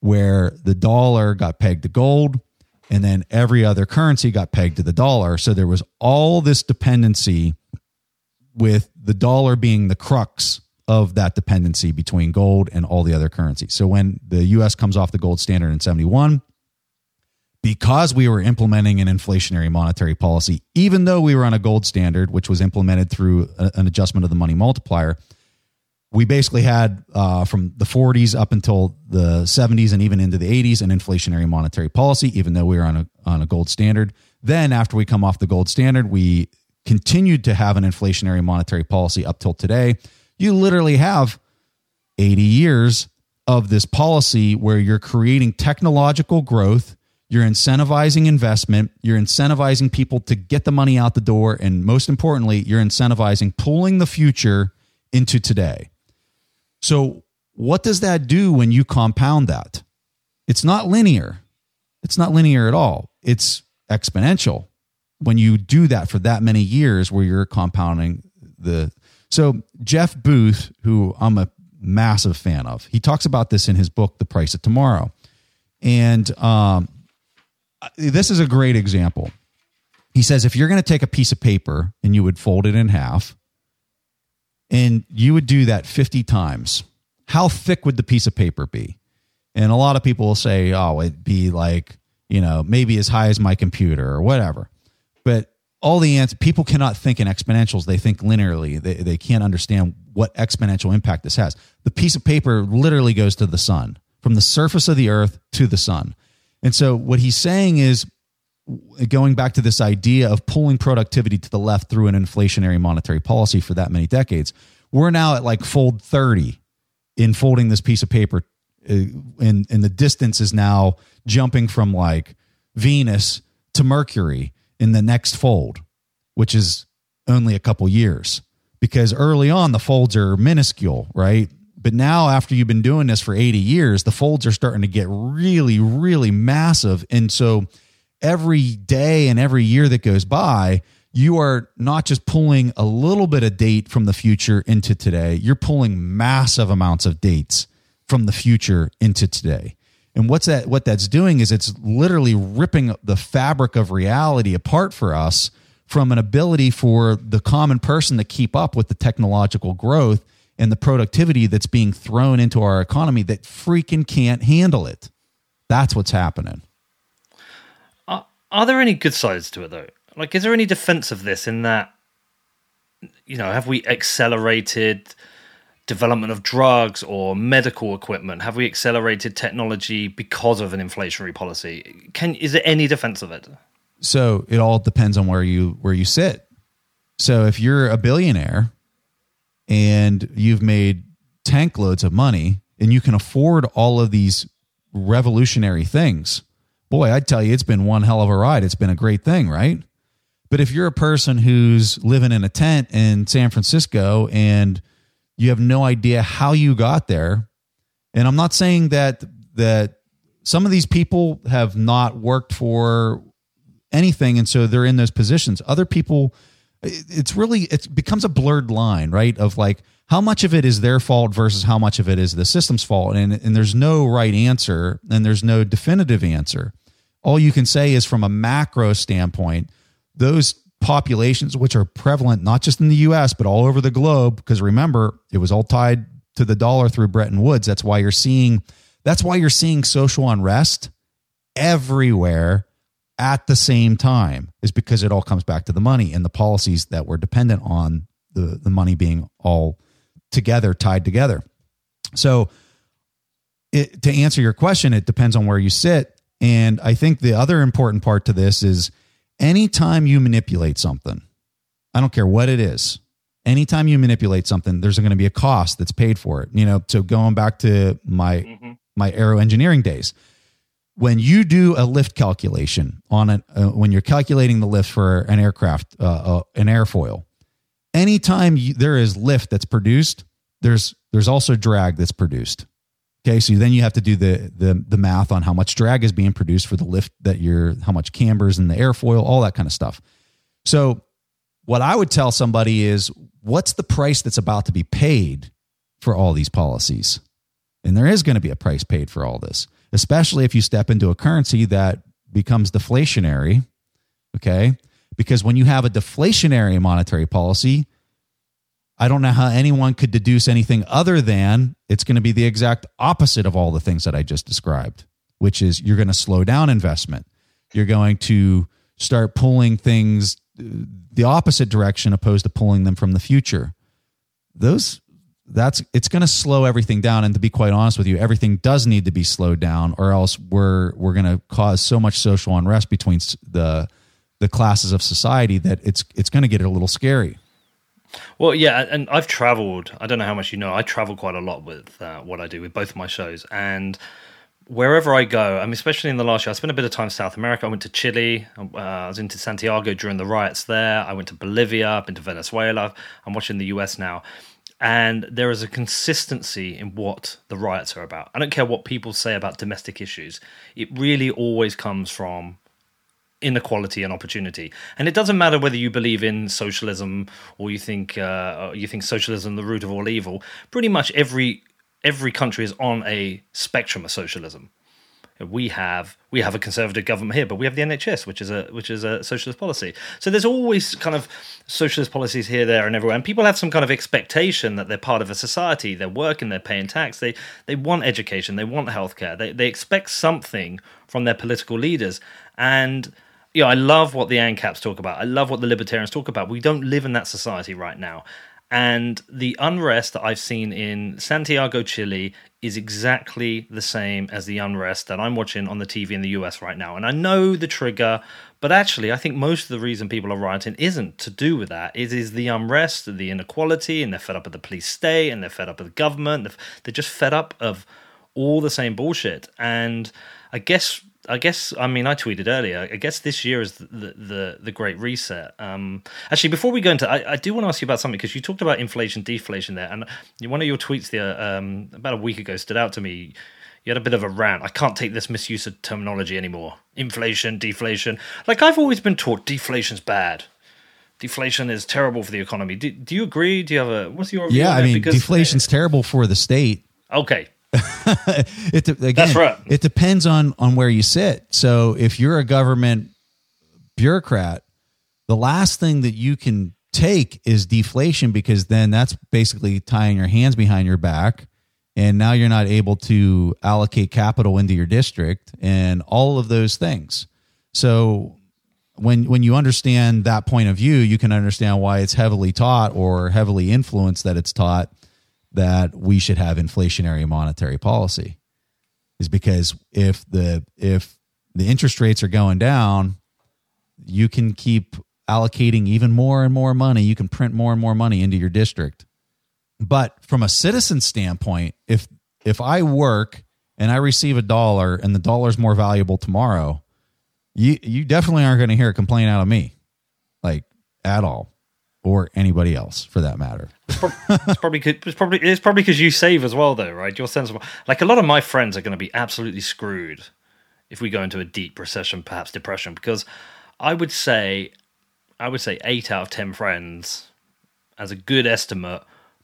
where the dollar got pegged to gold and then every other currency got pegged to the dollar. So there was all this dependency with the dollar being the crux of that dependency between gold and all the other currencies. So when the US comes off the gold standard in 71, because we were implementing an inflationary monetary policy, even though we were on a gold standard, which was implemented through a, an adjustment of the money multiplier, we basically had uh, from the 40s up until the 70s and even into the 80s an inflationary monetary policy, even though we were on a, on a gold standard. Then, after we come off the gold standard, we continued to have an inflationary monetary policy up till today you literally have 80 years of this policy where you're creating technological growth, you're incentivizing investment, you're incentivizing people to get the money out the door, and most importantly, you're incentivizing pulling the future into today. So, what does that do when you compound that? It's not linear. It's not linear at all. It's exponential when you do that for that many years where you're compounding the so Jeff Booth, who I'm a massive fan of, he talks about this in his book, The Price of Tomorrow. And um, this is a great example. He says if you're going to take a piece of paper and you would fold it in half, and you would do that 50 times, how thick would the piece of paper be? And a lot of people will say, oh, it'd be like, you know, maybe as high as my computer or whatever. But all the answers people cannot think in exponentials they think linearly they, they can't understand what exponential impact this has the piece of paper literally goes to the sun from the surface of the earth to the sun and so what he's saying is going back to this idea of pulling productivity to the left through an inflationary monetary policy for that many decades we're now at like fold 30 in folding this piece of paper uh, and and the distance is now jumping from like venus to mercury in the next fold, which is only a couple years. Because early on, the folds are minuscule, right? But now, after you've been doing this for 80 years, the folds are starting to get really, really massive. And so every day and every year that goes by, you are not just pulling a little bit of date from the future into today, you're pulling massive amounts of dates from the future into today. And what's that? What that's doing is it's literally ripping the fabric of reality apart for us from an ability for the common person to keep up with the technological growth and the productivity that's being thrown into our economy that freaking can't handle it. That's what's happening. Are, are there any good sides to it though? Like, is there any defense of this in that? You know, have we accelerated? development of drugs or medical equipment? Have we accelerated technology because of an inflationary policy? Can is there any defense of it? So it all depends on where you where you sit. So if you're a billionaire and you've made tank loads of money and you can afford all of these revolutionary things, boy, I'd tell you it's been one hell of a ride. It's been a great thing, right? But if you're a person who's living in a tent in San Francisco and you have no idea how you got there. And I'm not saying that that some of these people have not worked for anything and so they're in those positions. Other people it's really it becomes a blurred line, right? Of like how much of it is their fault versus how much of it is the system's fault. And and there's no right answer and there's no definitive answer. All you can say is from a macro standpoint, those populations which are prevalent not just in the US but all over the globe because remember it was all tied to the dollar through Bretton Woods that's why you're seeing that's why you're seeing social unrest everywhere at the same time is because it all comes back to the money and the policies that were dependent on the the money being all together tied together. So it, to answer your question it depends on where you sit. And i think the other important part to this is anytime you manipulate something i don't care what it is anytime you manipulate something there's going to be a cost that's paid for it. You know so going back to my mm-hmm. my aero engineering days when you do a lift calculation on it uh, when you're calculating the lift for an aircraft uh, uh, an airfoil anytime you, there is lift that's produced there's there's also drag that's produced. Okay so then you have to do the the the math on how much drag is being produced for the lift that you're how much cambers in the airfoil all that kind of stuff. So what i would tell somebody is what's the price that's about to be paid for all these policies? And there is going to be a price paid for all this especially if you step into a currency that becomes deflationary. Okay. Because when you have a deflationary monetary policy, I don't know how anyone could deduce anything other than it's going to be the exact opposite of all the things that I just described, which is you're going to slow down investment. You're going to start pulling things uh, the opposite direction opposed to pulling them from the future. Those that's it's going to slow everything down and to be quite honest with you everything does need to be slowed down or else we're we're going to cause so much social unrest between the the classes of society that it's it's going to get a little scary well yeah and i've traveled i don't know how much you know i travel quite a lot with uh, what i do with both of my shows and wherever I go, I mean, especially in the last year, I spent a bit of time in South America. I went to Chile. Uh, I was into Santiago during the riots there. I went to Bolivia. I've been to Venezuela. I'm watching the US now and there is a consistency in what the riots are about. I don't care what people say about domestic issues. It really always comes from inequality and opportunity. And it doesn't matter whether you believe in socialism or you think uh, you think socialism the root of all evil. Pretty much every every country is on a spectrum of socialism we have we have a conservative government here, but we have the NHS, which is a which is a socialist policy. So there's always kind of socialist policies here, there, and everywhere. And people have some kind of expectation that they're part of a society. They're working, they're paying tax. They they want education, they want healthcare. They they expect something from their political leaders. And yeah, I love what the ANCAPs talk about. I love what the libertarians talk about. We don't live in that society right now. And the unrest that I've seen in Santiago, Chile, is exactly the same as the unrest that I'm watching on the TV in the US right now. And I know the trigger, but actually, I think most of the reason people are rioting isn't to do with that. It is the unrest, the inequality, and they're fed up of the police state, and they're fed up of the government. They're just fed up of all the same bullshit. And I guess I guess I mean I tweeted earlier. I guess this year is the the, the great reset. Um, actually, before we go into, I, I do want to ask you about something because you talked about inflation, deflation there, and one of your tweets there um, about a week ago stood out to me. You had a bit of a rant. I can't take this misuse of terminology anymore. Inflation, deflation. Like I've always been taught, deflation's bad. Deflation is terrible for the economy. Do, do you agree? Do you have a what's your yeah? I mean, because, deflation's terrible for the state. Okay, it again, That's right. It depends on on where you sit. So if you're a government bureaucrat, the last thing that you can take is deflation because then that's basically tying your hands behind your back and now you're not able to allocate capital into your district and all of those things. So when when you understand that point of view, you can understand why it's heavily taught or heavily influenced that it's taught that we should have inflationary monetary policy is because if the if the interest rates are going down you can keep allocating even more and more money. You can print more and more money into your district. But from a citizen standpoint if if i work and i receive a dollar and the dollar is more valuable tomorrow you you definitely aren't going to hear a complaint out of me like at all or anybody else for that matter. it's probably it's probably it's probably because you save as well, though, right? Your sense of like a lot of my friends are going to be absolutely screwed if we go into a deep recession, perhaps depression, because I would say I would say eight out of ten friends, as a good estimate,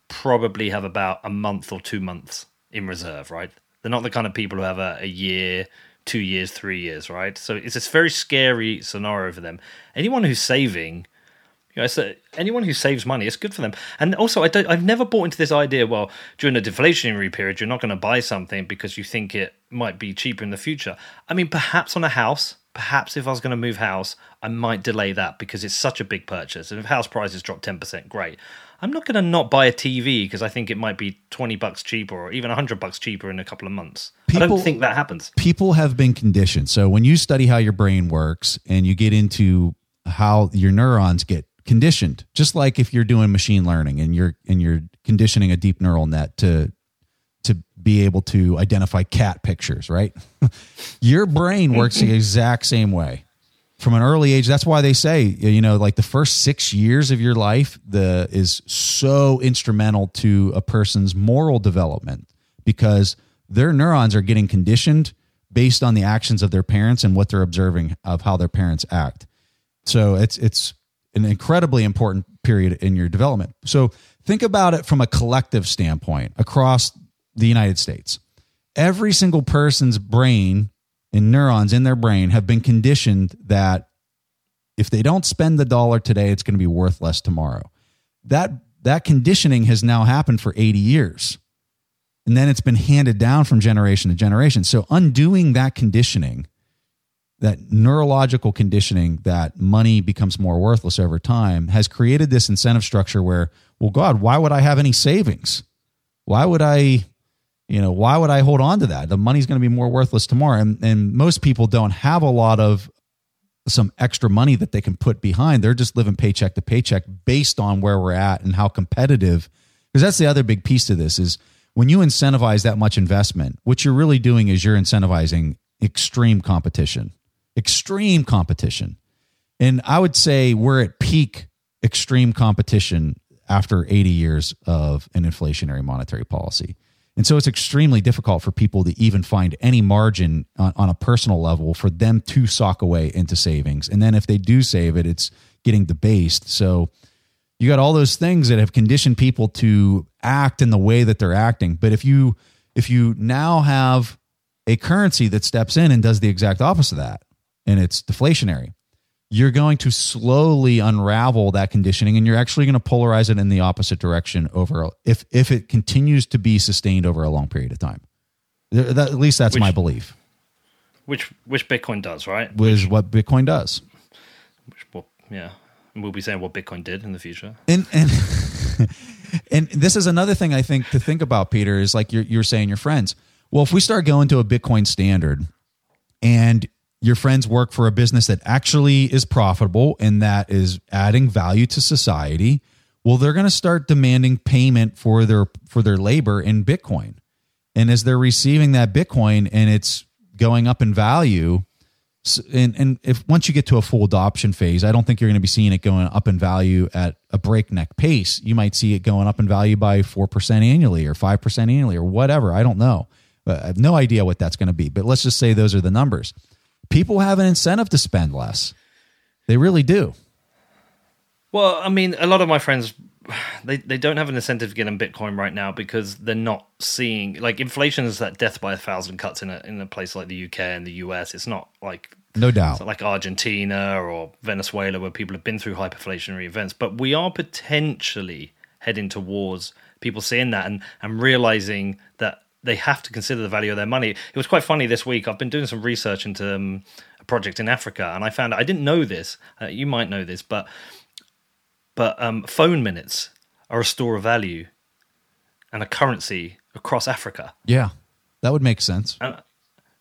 probably have about a month or two months in reserve, right? They're not the kind of people who have a, a year, two years, three years, right? So it's this very scary scenario for them. Anyone who's saving You know, so anyone who saves money, it's good for them. And also, I don't, I've never bought into this idea. Well, during a deflationary period, you're not going to buy something because you think it might be cheaper in the future. I mean, perhaps on a house, perhaps if I was going to move house, I might delay that because it's such a big purchase. And if house prices drop ten percent, great. I'm not going to not buy a TV because I think it might be 20 bucks cheaper or even 100 bucks cheaper in a couple of months. People, I don't think that happens. People have been conditioned. So when you study how your brain works and you get into how your neurons get conditioned, just like if you're doing machine learning and you're and you're conditioning a deep neural net to to be able to identify cat pictures, right? your brain works the exact same way from an early age that's why they say you know like the first six years of your life the is so instrumental to a person's moral development because their neurons are getting conditioned based on the actions of their parents and what they're observing of how their parents act so it's it's an incredibly important period in your development so think about it from a collective standpoint across the united states every single person's brain and neurons in their brain have been conditioned that if they don't spend the dollar today, it's going to be worth less tomorrow. That that conditioning has now happened for 80 years. And then it's been handed down from generation to generation. So undoing that conditioning, that neurological conditioning that money becomes more worthless over time has created this incentive structure where, well, God, why would I have any savings? Why would I you know why would i hold on to that? The money's going to be more worthless tomorrow. And, and most people don't have a lot of some extra money that they can put behind. They're just living paycheck to paycheck based on where we're at and how competitive. Because that's the other big piece to this is when you incentivize that much investment what you're really doing is you're incentivizing extreme competition extreme competition and i would say we're at peak extreme competition after 80 years of an inflationary monetary policy and so it's extremely difficult for people to even find any margin on, on, a personal level for them to sock away into savings. And then if they do save it, it's getting debased. So you got all those things that have conditioned people to act in the way that they're acting. But if you if you now have a currency that steps in and does the exact opposite of that, and it's deflationary, you're going to slowly unravel that conditioning and you're actually going to polarize it in the opposite direction over if if it continues to be sustained over a long period of time. That, at least that's which, my belief. Which which bitcoin does right? Which is what bitcoin does. Which well yeah. And we'll be saying what bitcoin did in the future. And and and this is another thing i think to think about peter is like you're, you're saying your friends well if we start going to a bitcoin standard and your friends work for a business that actually is profitable and that is adding value to society well they're going to start demanding payment for their for their labor in bitcoin. And as they're receiving that bitcoin and it's going up in value and, and if once you get to a full adoption phase i don't think you're going to be seeing it going up in value at a breakneck pace. You might see it going up in value by 4% annually or 5% annually or whatever. I don't know. Uh, I have no idea what that's going to be but let's just say those are the numbers people have an incentive to spend less. They really do. Well, I mean, a lot of my friends they they don't have an incentive to get in Bitcoin right now because they're not seeing like inflation is that death by a thousand cuts in a in a place like the UK and the US. It's not like no doubt like Argentina or Venezuela where people have been through hyperinflationary events, but we are potentially heading towards people seeing that and and realizing they have to consider the value of their money. It was quite funny this week. I've been doing some research into um, a project in Africa, and I found I didn't know this. Uh, you might know this, but but um, phone minutes are a store of value and a currency across Africa. Yeah, that would make sense. And,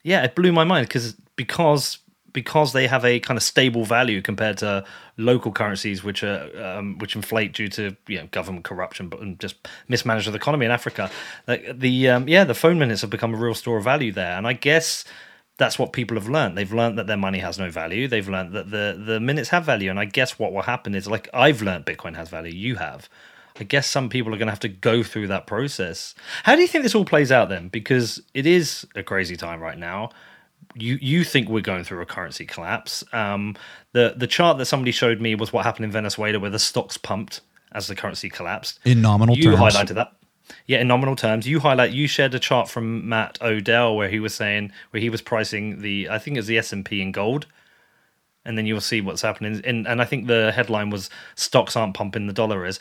yeah, it blew my mind because because because they have a kind of stable value compared to local currencies, which are um, which inflate due to you know government corruption, and just mismanagement of the economy in Africa. Like the um, yeah, the phone minutes have become a real store of value there, and I guess that's what people have learned. They've learned that their money has no value. They've learned that the the minutes have value, and I guess what will happen is like I've learned Bitcoin has value. You have. I guess some people are going to have to go through that process. How do you think this all plays out then? Because it is a crazy time right now you you think we're going through a currency collapse. Um, the the chart that somebody showed me was what happened in Venezuela, where the stocks pumped as the currency collapsed. In nominal you terms, you highlighted that. Yeah, in nominal terms, you highlight. You shared a chart from Matt Odell where he was saying where he was pricing the I think it was the S and P in gold. and then you'll see what's happening. And, and I think the headline was stocks aren't pumping the dollar is.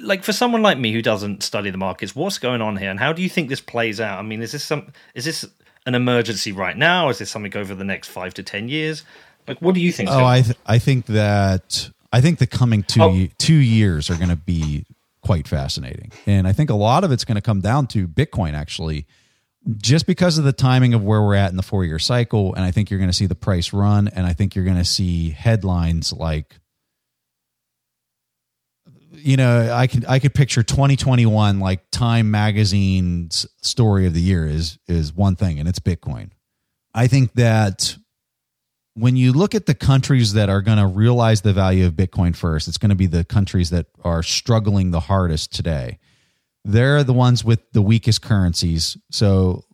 Like for someone like me who doesn't study the markets, what's going on here, and how do you think this plays out? I mean, is this some is this an emergency right now? Is this something over the next five to ten years? Like, what do you think? Oh, I th- I think that I think the coming two oh. two years are going to be quite fascinating, and I think a lot of it's going to come down to Bitcoin actually just because of the timing of where we're at in the four year cycle. And I think you're going to see the price run. And I think you're going to see headlines like, you know, I could I could picture 2021 like Time Magazine's story of the year is is one thing, and it's Bitcoin. I think that when you look at the countries that are going to realize the value of Bitcoin first, it's going to be the countries that are struggling the hardest today they're the ones with the weakest currencies. So,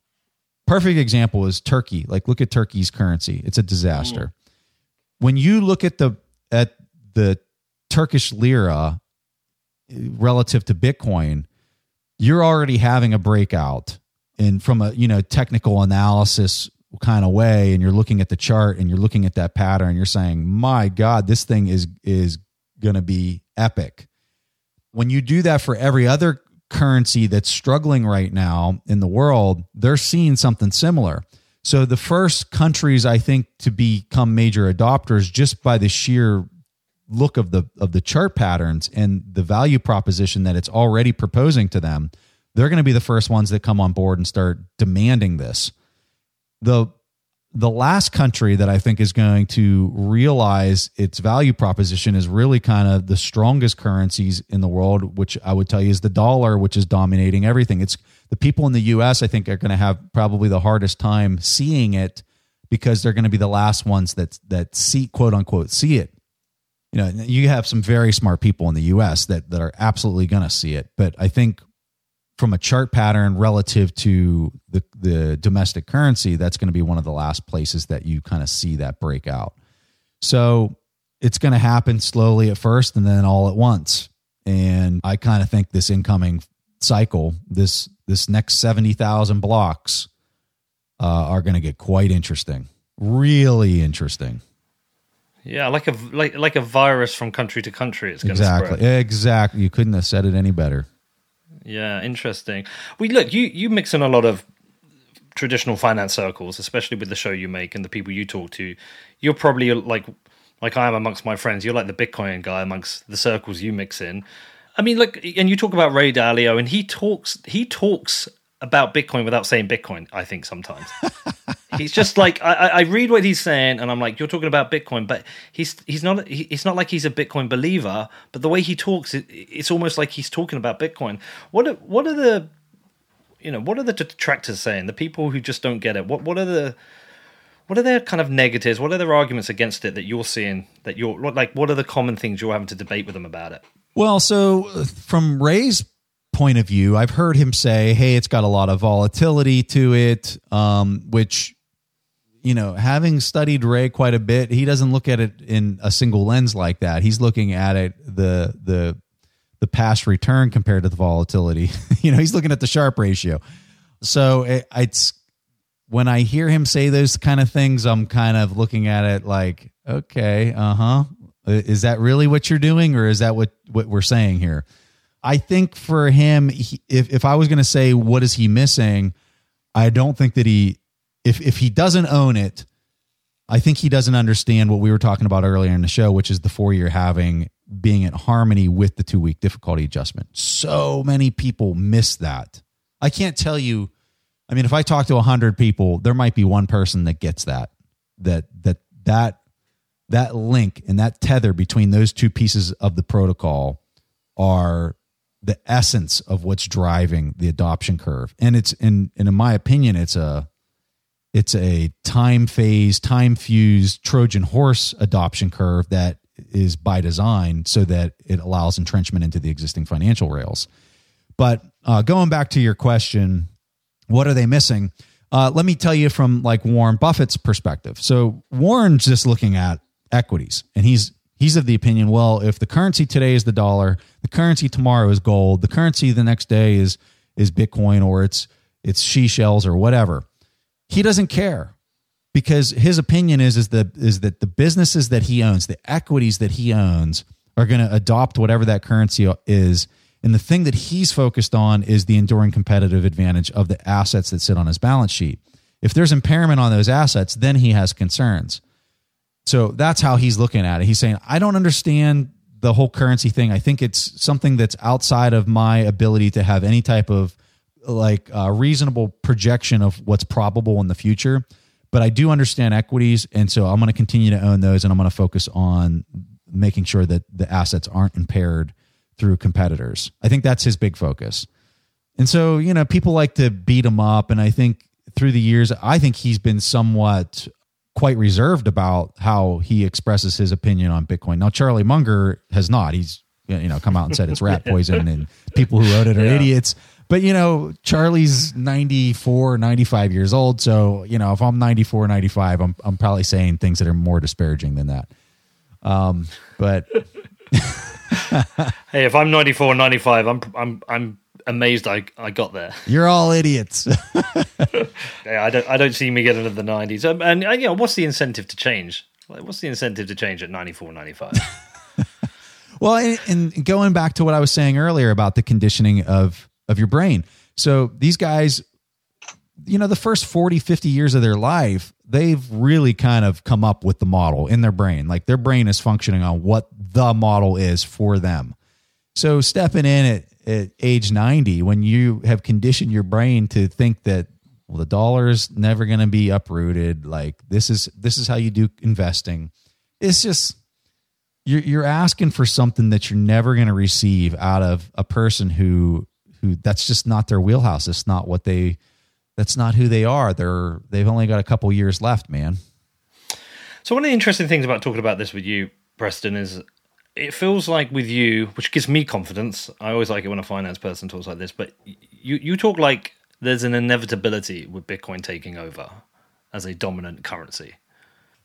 perfect example is Turkey. Like, look at Turkey's currency; it's a disaster. Mm. When you look at the at the Turkish lira relative to Bitcoin, you're already having a breakout, and from a you know technical analysis kind of way, and you're looking at the chart and you're looking at that pattern, you're saying, "My God, this thing is is going to be epic." When you do that for every other currency that's struggling right now in the world, they're seeing something similar. So the first countries I think to become major adopters just by the sheer look of the of the chart patterns and the value proposition that it's already proposing to them, they're going to be the first ones that come on board and start demanding this. The the last country that I think is going to realize its value proposition is really kind of the strongest currencies in the world, which I would tell you is the dollar, which is dominating everything. It's the people in the US, I think, are going to have probably the hardest time seeing it because they're going to be the last ones that that see quote unquote see it. You know, you have some very smart people in the US that that are absolutely going to see it, but I think from a chart pattern relative to the, the domestic currency, that's going to be one of the last places that you kind of see that breakout. So it's going to happen slowly at first and then all at once. And I kind of think this incoming cycle, this this next seventy thousand blocks, uh, are going to get quite interesting. Really interesting. Yeah, like a like like a virus from country to country. It's going exactly spread. exactly. You couldn't have said it any better. Yeah, interesting. We look you you mix in a lot of traditional finance circles, especially with the show you make and the people you talk to. You're probably like like I am amongst my friends. You're like the Bitcoin guy amongst the circles you mix in. I mean, like, and you talk about Ray Dalio, and he talks he talks about Bitcoin without saying Bitcoin. I think sometimes he's just like I, I, read what he's saying, and I'm like, you're talking about Bitcoin, but he's he's not. He, it's not like he's a Bitcoin believer, but the way he talks, it, it's almost like he's talking about Bitcoin. What are, what are the you know what are the detractors saying? The people who just don't get it. What what are the what are their kind of negatives? What are their arguments against it that you're seeing? That you're like, what are the common things you're having to debate with them about it? Well, so uh, from Ray's point of view, I've heard him say, "Hey, it's got a lot of volatility to it," um, which you know, having studied Ray quite a bit, he doesn't look at it in a single lens like that. He's looking at it the the the past return compared to the volatility. you know, he's looking at the Sharpe ratio. So it, it's when I hear him say those kind of things, I'm kind of looking at it like, okay, uh huh. Is that really what you're doing, or is that what what we're saying here? I think for him, he, if if I was going to say what is he missing, I don't think that he if if he doesn't own it, I think he doesn't understand what we were talking about earlier in the show, which is the four year halving being in harmony with the two week difficulty adjustment. So many people miss that. I can't tell you. I mean, if I talk to a hundred people, there might be one person that gets that that that that that link and that tether between those two pieces of the protocol are the essence of what's driving the adoption curve. And it's in and in my opinion, it's a it's a time phase, time fused Trojan horse adoption curve that is by design so that it allows entrenchment into the existing financial rails. But uh, going back to your question, what are they missing? Uh, let me tell you from like Warren Buffett's perspective. So Warren's just looking at equities, and he's he's of the opinion, well, if the currency today is the dollar, the currency tomorrow is gold, the currency the next day is is Bitcoin or it's it's she shells or whatever. He doesn't care. because his opinion is is the is that the businesses that he owns, the equities that he owns, are going to adopt whatever that currency is. And the thing that he's focused on is the enduring competitive advantage of the assets that sit on his balance sheet. If there's impairment on those assets, then he has concerns. So that's how he's looking at it. He's saying, I don't understand the whole currency thing. I think it's something that's outside of my ability to have any type of like uh, reasonable projection of what's probable in the future. But I do understand equities, and so I'm going to continue to own those, and I'm going to focus on making sure that the assets aren't impaired through competitors. I think that's his big focus. And so, you know, people like to beat him up, and I think through the years, I think he's been somewhat quite reserved about how he expresses his opinion on Bitcoin. Now, Charlie Munger has not. He's you know come out and said it's rat poison and people who wrote it are yeah. idiots. But you know, Charlie's 94, 95 years old, so you know, if I'm 94, 95, I'm I'm probably saying things that are more disparaging than that. Um, but hey, if I'm 94, 95, I'm I'm I'm amazed I, I got there. You're all idiots. yeah, I don't I don't see me getting to the 90s. Um, and, and you know, what's the incentive to change? Like, what's the incentive to change at 94, 95? well, and, and going back to what I was saying earlier about the conditioning of of your brain. So these guys, you know, the first 40, 50 years of their life, they've really kind of come up with the model in their brain. Like their brain is functioning on what the model is for them. So stepping in at, at age 90, when you have conditioned your brain to think that well, the dollar's never going to be uprooted, like this is this is how you do investing. It's just you're you're asking for something that you're never going to receive out of a person who who that's just not their wheelhouse. It's not what they that's not who they are. They're they've only got a couple years left, man. So one of the interesting things about talking about this with you, Preston, is it feels like with you, which gives me confidence. I always like it when a finance person talks like this, but you you talk like there's an inevitability with Bitcoin taking over as a dominant currency.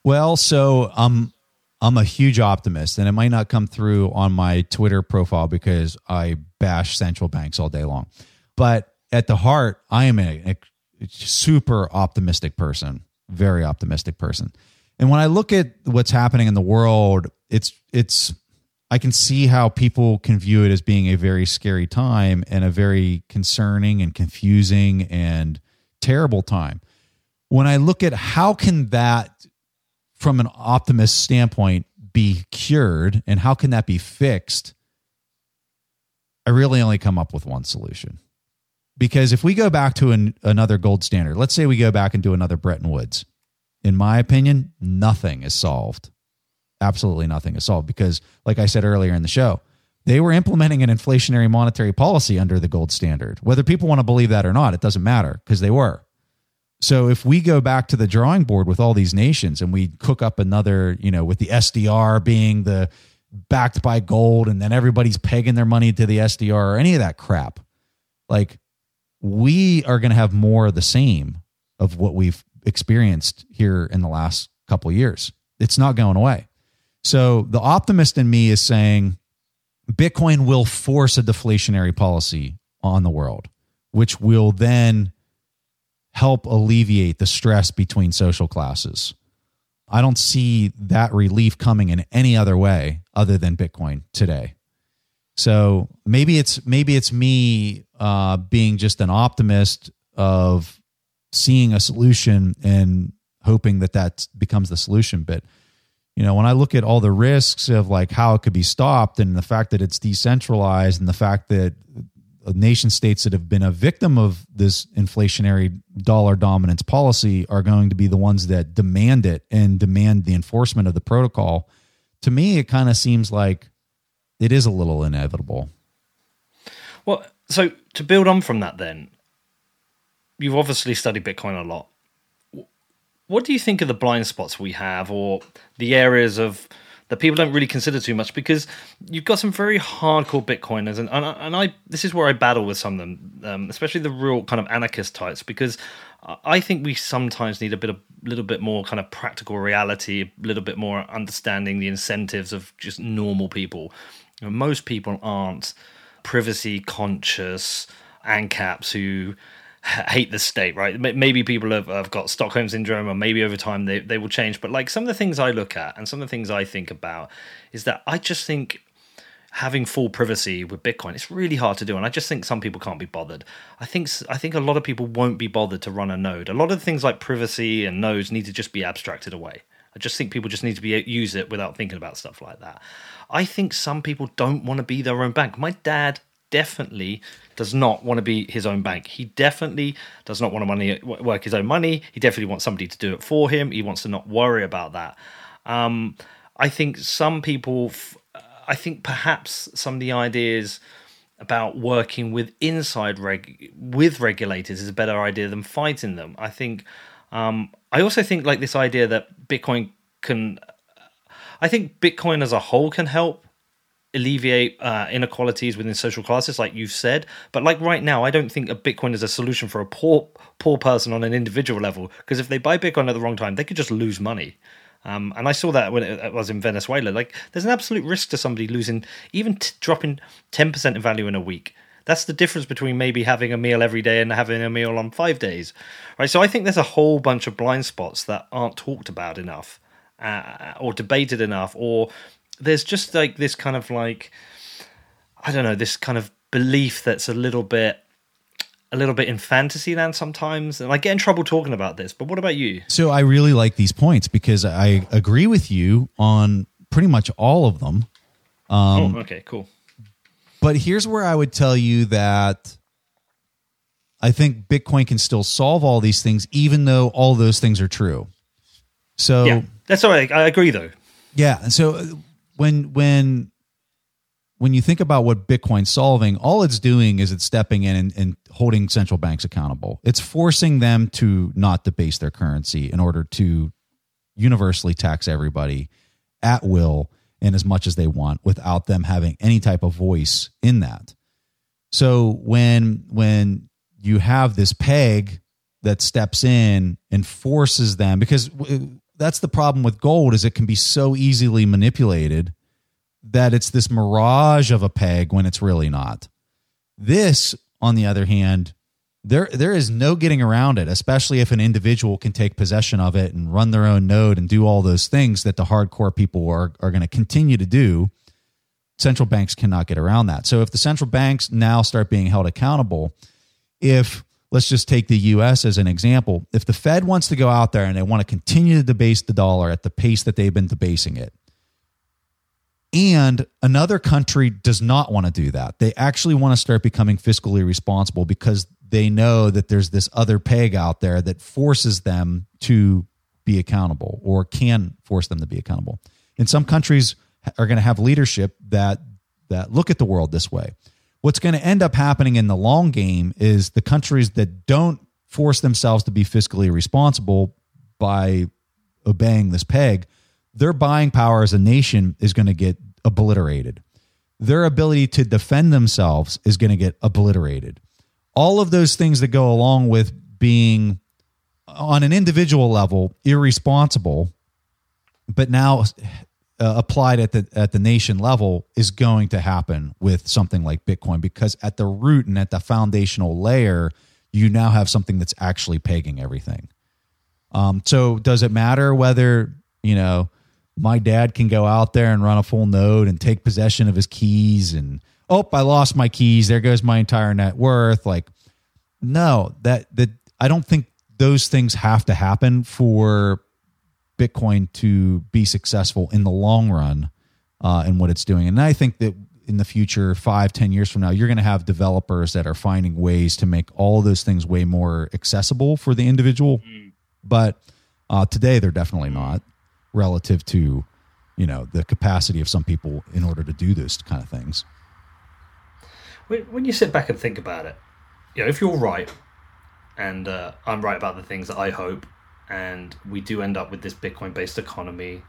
Well, so I'm I'm a huge optimist, and it might not come through on my Twitter profile because I bash central banks all day long. But at the heart, I am a, a super optimistic person, very optimistic person. And when I look at what's happening in the world, it's it's I can see how people can view it as being a very scary time and a very concerning and confusing and terrible time. When I look at how can that from an optimist standpoint be cured and how can that be fixed? I really only come up with one solution. Because if we go back to an, another gold standard, let's say we go back and do another Bretton Woods, in my opinion, nothing is solved absolutely nothing is solved because, like I said earlier in the show, they were implementing an inflationary monetary policy under the gold standard. Whether people want to believe that or not, it doesn't matter because they were. So if we go back to the drawing board with all these nations and we cook up another, you know, with the SDR being the backed by gold and then everybody's pegging their money to the SDR or any of that crap, like we are going to have more of the same of what we've experienced here in the last couple years. It's not going away. So the optimist in me is saying Bitcoin will force a deflationary policy on the world, which will then help alleviate the stress between social classes. I don't see that relief coming in any other way other than Bitcoin today. So maybe it's maybe it's me uh, being just an optimist of seeing a solution and hoping that that becomes the solution. But you know, when I look at all the risks of like how it could be stopped and the fact that it's decentralized and the fact that nation states that have been a victim of this inflationary dollar dominance policy are going to be the ones that demand it and demand the enforcement of the protocol. To me, it kind of seems like it is a little inevitable. Well, so to build on from that, then, you've obviously studied Bitcoin a lot what do you think of the blind spots we have or the areas of that people don't really consider too much? Because you've got some very hardcore bitcoiners and, and, and i this is where i battle with some of them um, especially the real kind of anarchist types because i think we sometimes need a bit of little bit more kind of practical reality a little bit more understanding the incentives of just normal people. You know, most people aren't privacy conscious ancaps who hate the state, right? Maybe people have, have got Stockholm syndrome, or maybe over time they, they will change. But like some of the things I look at and some of the things I think about is that I just think having full privacy with Bitcoin, it's really hard to do, and I just think some people can't be bothered. I think I think a lot of people won't be bothered to run a node. A lot of things like privacy and nodes need to just be abstracted away. I just think people just need to be use it without thinking about stuff like that. I think some people don't want to be their own bank. My dad definitely does not want to be his own bank. He definitely does not want to money, work his own money. He definitely wants somebody to do it for him. He wants to not worry about that. Um, I think some people I think perhaps some of the ideas about working with inside reg with regulators is a better idea than fighting them. I think. Um, I also think like this idea that Bitcoin can. I think Bitcoin as a whole can help alleviate uh, inequalities within social classes, like you've said. But like right now, I don't think a Bitcoin is a solution for a poor poor person on an individual level. Because if they buy Bitcoin at the wrong time, they could just lose money. Um, and I saw that when it was in Venezuela. Like, there's an absolute risk to somebody losing, even t- dropping 10% in value in a week. That's the difference between maybe having a meal every day and having a meal on five days, right? So I think there's a whole bunch of blind spots that aren't talked about enough, uh, or debated enough, or there's just like this kind of like, I don't know, this kind of belief that's a little bit a little bit in fantasy land sometimes and i get in trouble talking about this but what about you? So i really like these points because i agree with you on pretty much all of them. Um, oh okay cool. but here's where i would tell you that i think bitcoin can still solve all these things even though all those things are true. So yeah that's all right. I agree though. Yeah so when when when you think about what Bitcoin's solving, all it's doing is it's stepping in and, and, holding central banks accountable. It's forcing them to not debase their currency in order to universally tax everybody at will and as much as they want without them having any type of voice in that. So when when you have this peg that steps in and forces them because that's the problem with gold is it can be so easily manipulated that it's this mirage of a peg when it's really not. This, on the other hand, there there is no getting around it, especially if an individual can take possession of it and run their own node and do all those things that the hardcore people are are going to continue to do. Central banks cannot get around that. So if the central banks now start being held accountable, if let's just take the US as an example, if the Fed wants to go out there and they want to continue to debase the dollar at the pace that they've been debasing it, and another country does not want to do that. They actually want to start becoming fiscally responsible because they know that there's this other peg out there that forces them to be accountable or can force them to be accountable. And some countries are going to have leadership that that look at the world this way. What's going to end up happening in the long game is the countries that don't force themselves to be fiscally responsible by obeying this peg their buying power as a nation is going to get obliterated. Their ability to defend themselves is going to get obliterated. All of those things that go along with being on an individual level irresponsible, but now uh, applied at the at the nation level is going to happen with something like Bitcoin because at the root and at the foundational layer, you now have something that's actually pegging everything. Um, so does it matter whether you know my dad can go out there and run a full node and take possession of his keys and oh i lost my keys there goes my entire net worth like no that that i don't think those things have to happen for bitcoin to be successful in the long run uh, in what it's doing. And i think that in the future five ten years from now you're going to have developers that are finding ways to make all those things way more accessible for the individual. Mm. but uh, today they're definitely not relative to you know the capacity of some people in order to do those kind of things. When you sit back and think about it you know if you're right and uh, i'm right about the things that i hope and we do end up with this bitcoin based economy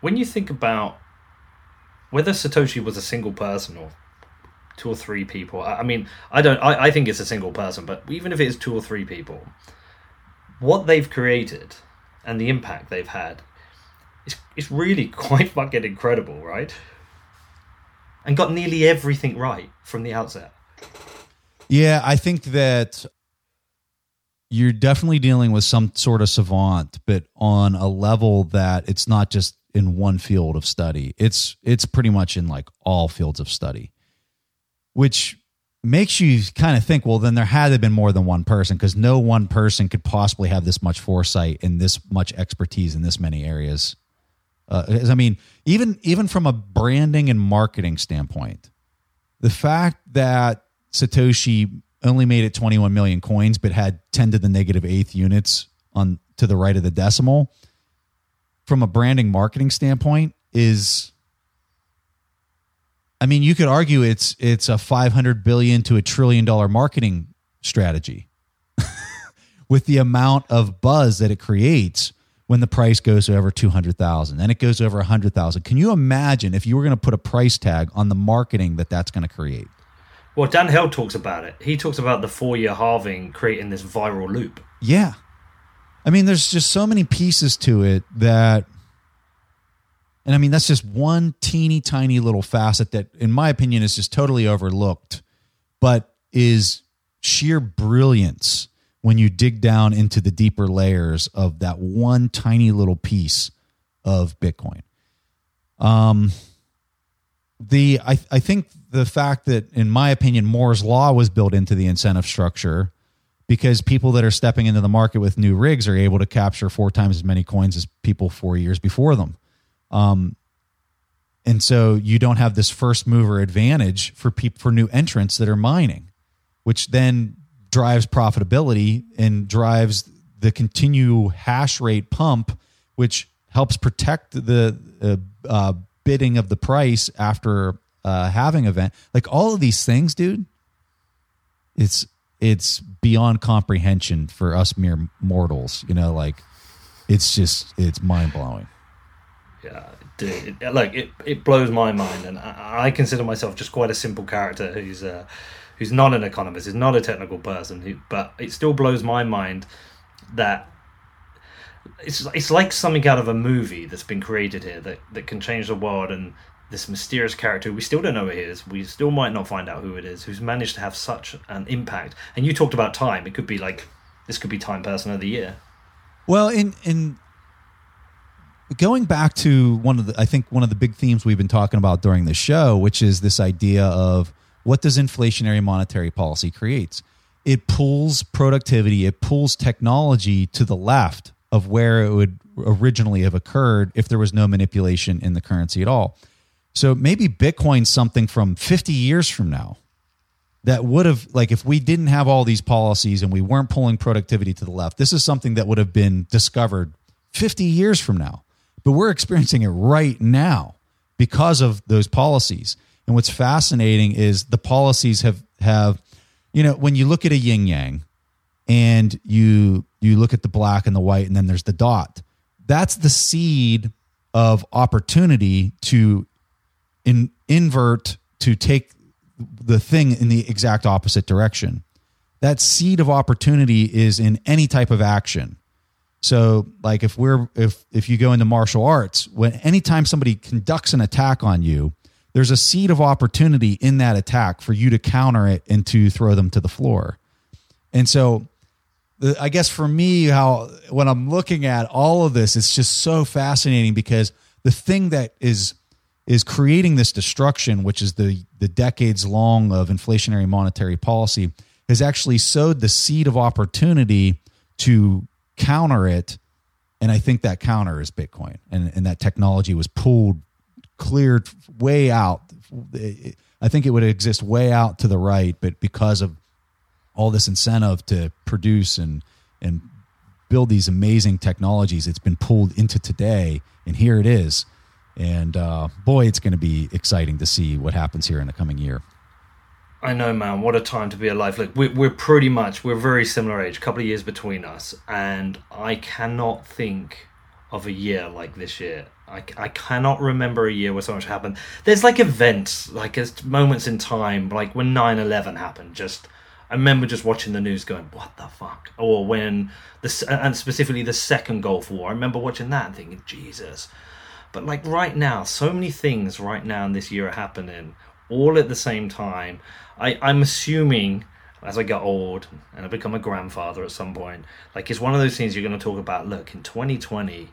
when you think about whether satoshi was a single person or two or three people i mean i don't I, I think it's a single person but even if it is two or three people what they've created and the impact they've had it's, it's really quite fucking incredible, right? And got nearly everything right from the outset. Yeah, I think that you're definitely dealing with some sort of savant, but on a level that it's not just in one field of study. It's it's pretty much in like all fields of study. Which makes you kind of think, well, then there had to have been more than one person because no one person could possibly have this much foresight and this much expertise in this many areas. Uh, I mean, even even from a branding and marketing standpoint, the fact that Satoshi only made it 21 million coins, but had 10 to the negative eighth units on to the right of the decimal, from a branding marketing standpoint, is I mean, you could argue it's it's a 500 billion to a trillion dollar marketing strategy with the amount of buzz that it creates when the price goes over 200,000 and it goes over 100,000. Can you imagine if you were going to put a price tag on the marketing that that's going to create? Well, Dan Held talks about it. He talks about the four year halving creating this viral loop. Yeah. I mean, there's just so many pieces to it that and I mean, that's just one teeny tiny little facet that, in my opinion, is just totally overlooked, but is sheer brilliance when you dig down into the deeper layers of that one tiny little piece of Bitcoin. Um, the I, I think the fact that, in my opinion, Moore's law was built into the incentive structure because people that are stepping into the market with new rigs are able to capture four times as many coins as people four years before them. Um, and so you don't have this first mover advantage for people for new entrants that are mining, which then drives profitability and drives the continue hash rate pump, which helps protect the uh, uh, bidding of the price after uh, halving event. Like all of these things, dude. It's it's beyond comprehension for us mere mortals. You know, like it's just it's mind blowing yeah, dude, it, like it, it blows my mind, and I, I, consider myself just quite a simple character who's uh, who's not an economist, is not a technical person, who, but it still blows my mind that it's it's like something out of a movie that's been created here that that can change the world, and this mysterious character we still don't know who it is, we still might not find out who it is, who's managed to have such an impact. And you talked about time; it could be like this could be Time Person of the Year. Well, in in going back to one of the i think one of the big themes we've been talking about during the show which is this idea of what does inflationary monetary policy creates it pulls productivity it pulls technology to the left of where it would originally have occurred if there was no manipulation in the currency at all so maybe bitcoin's something from 50 years from now that would have like if we didn't have all these policies and we weren't pulling productivity to the left this is something that would have been discovered 50 years from now but we're experiencing it right now because of those policies. And what's fascinating is the policies have have you know when you look at a yin yang and you you look at the black and the white and then there's the dot. That's the seed of opportunity to in, invert to take the thing in the exact opposite direction. That seed of opportunity is in any type of action. So like if we're if if you go into martial arts, when anytime somebody conducts an attack on you, there's a seed of opportunity in that attack for you to counter it and to throw them to the floor. And so I guess for me how when I'm looking at all of this it's just so fascinating because the thing that is is creating this destruction which is the the decades long of inflationary monetary policy has actually sowed the seed of opportunity to counter it. And I think that counter is Bitcoin. And, and that technology was pulled, cleared way out. I think it would exist way out to the right, but because of all this incentive to produce and, and build these amazing technologies, it's been pulled into today. And here it is. And uh, boy, it's going to be exciting to see what happens here in the coming year. I know, man. What a time to be alive! Look, we're, we're pretty much we're very similar age, a couple of years between us, and I cannot think of a year like this year. I, I cannot remember a year where so much happened. There's like events, like there's moments in time, like when 9-11 happened. Just I remember just watching the news, going, "What the fuck?" Or when the and specifically the second Gulf War. I remember watching that and thinking, "Jesus." But like right now, so many things right now in this year are happening all at the same time. I, I'm assuming as I get old and I become a grandfather at some point, like it's one of those things you're going to talk about. Look, in 2020,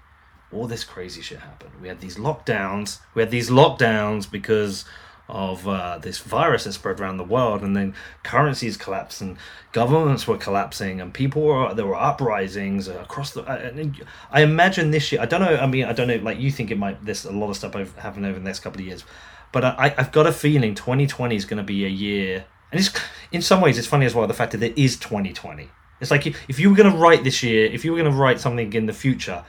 all this crazy shit happened. We had these lockdowns. We had these lockdowns because of uh, this virus that spread around the world, and then currencies collapsed, and governments were collapsing, and people were there were uprisings across the. I, I imagine this year. I don't know. I mean, I don't know. Like you think it might. There's a lot of stuff happening over the next couple of years, but I, I've got a feeling 2020 is going to be a year, and it's in some ways it's funny as well the fact that it is 2020. It's like if you were going to write this year, if you were going to write something in the future,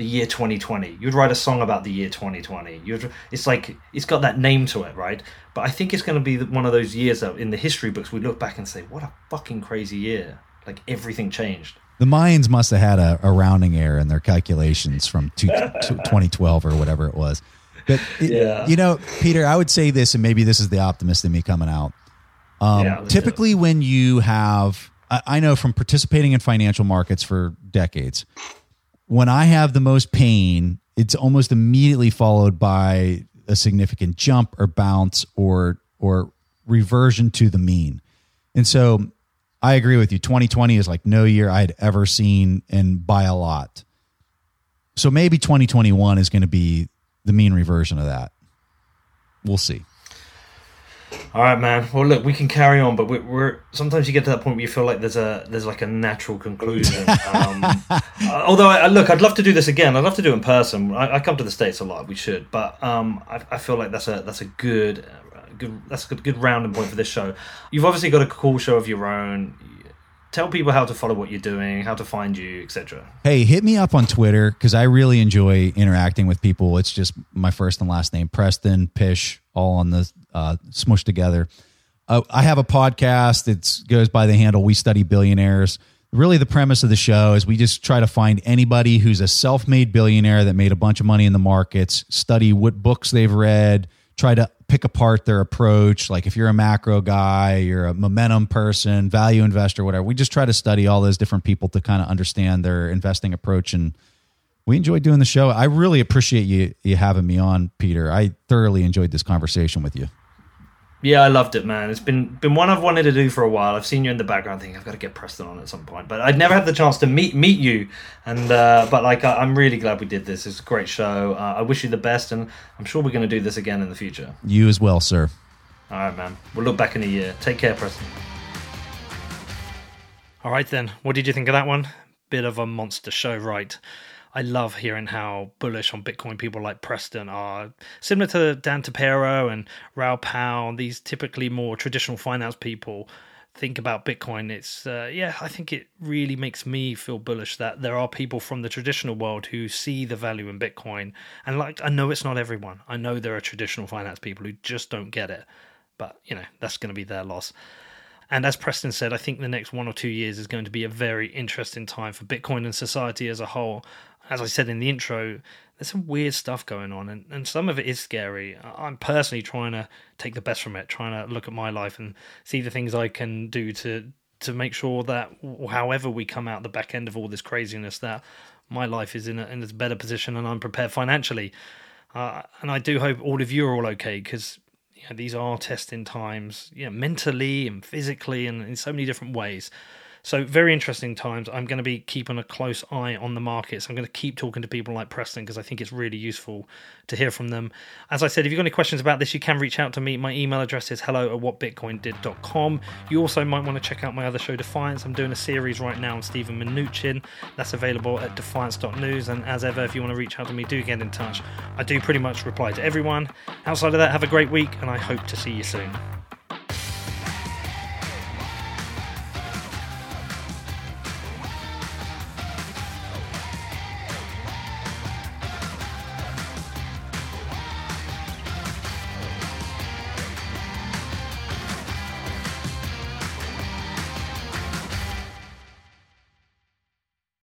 the year 2020. You'd write a song about the year 2020. You'd, it's like it's got that name to it, right? But I think it's going to be one of those years that in the history books we look back and say, "What a fucking crazy year!" Like everything changed. The Mayans must have had a, a rounding error in their calculations from two, 2012 or whatever it was. But yeah. you know, Peter, I would say this, and maybe this is the optimist in me coming out. Um, yeah, typically, when you have, I, I know from participating in financial markets for decades, when I have the most pain, it's almost immediately followed by a significant jump or bounce or or reversion to the mean. And so I agree with you. 2020 is like no year I'd ever seen and by a lot. So maybe 2021 is going to be the mean reversion of that. We'll see. All right, man. Well, look, we can carry on, but we're, we're, sometimes you get to that point where you feel like there's a there's like a natural conclusion. Um, uh, although, I, look, I'd love to do this again. I'd love to do it in person. I, I come to the states a lot. We should, but um, I, I, feel like that's a that's a good uh, good that's a good, good rounding point for this show. You've obviously got a cool show of your own tell people how to follow what you're doing, how to find you, etc. Hey, hit me up on Twitter because I really enjoy interacting with people. It's just my first and last name, Preston Pysh, all on the uh, smushed together. Uh, I have a podcast. It goes by the handle "We Study Billionaires." Really, the premise of the show is we just try to find anybody who's a self-made billionaire that made a bunch of money in the markets, study what books they've read, try to pick apart their approach. Like if you're a macro guy, you're a momentum person, value investor, whatever. We just try to study all those different people to kind of understand their investing approach. And we enjoy doing the show. I really appreciate you you having me on, Peter. I thoroughly enjoyed this conversation with you. Yeah, I loved it, man. It's been been one I've wanted to do for a while. I've seen you in the background, thinking I've got to get Preston on at some point, but I'd never had the chance to meet meet you. And uh, but like, I, am really glad we did this. It's a great show. Uh, I wish you the best, and I'm sure we're going to do this again in the future. You as well, sir. All right, man. We'll look back in a year. Take care, Preston. All right, then. What did you think of that one? Bit of a monster show, right? I love hearing how bullish on Bitcoin people like Preston are. Similar to Dan Tapiero and Raoul Pal, these typically more traditional finance people think about Bitcoin. It's, uh, yeah, I think it really makes me feel bullish that there are people from the traditional world who see the value in Bitcoin. And like, I know it's not everyone. I know there are traditional finance people who just don't get it. But, you know, that's going to be their loss. And as Preston said, I think the next one or two years is going to be a very interesting time for Bitcoin and society as a whole as I said in the intro, there's some weird stuff going on, and, and some of it is scary. I'm personally trying to take the best from it, trying to look at my life and see the things I can do to to make sure that however we come out the back end of all this craziness, that my life is in a, in a better position and I'm prepared financially. Uh, and I do hope all of you are all okay because you know, these are testing times, you know, mentally and physically and in so many different ways. So very interesting times. I'm going to be keeping a close eye on the markets. I'm going to keep talking to people like Preston because I think it's really useful to hear from them. As I said, if you've got any questions about this, you can reach out to me. My email address is hello at whatbitcoindid.com. You also might want to check out my other show, Defiance. I'm doing a series right now on Steven Mnuchin. That's available at defiance.news. And as ever, if you want to reach out to me, do get in touch. I do pretty much reply to everyone. Outside of that, have a great week, and I hope to see you soon.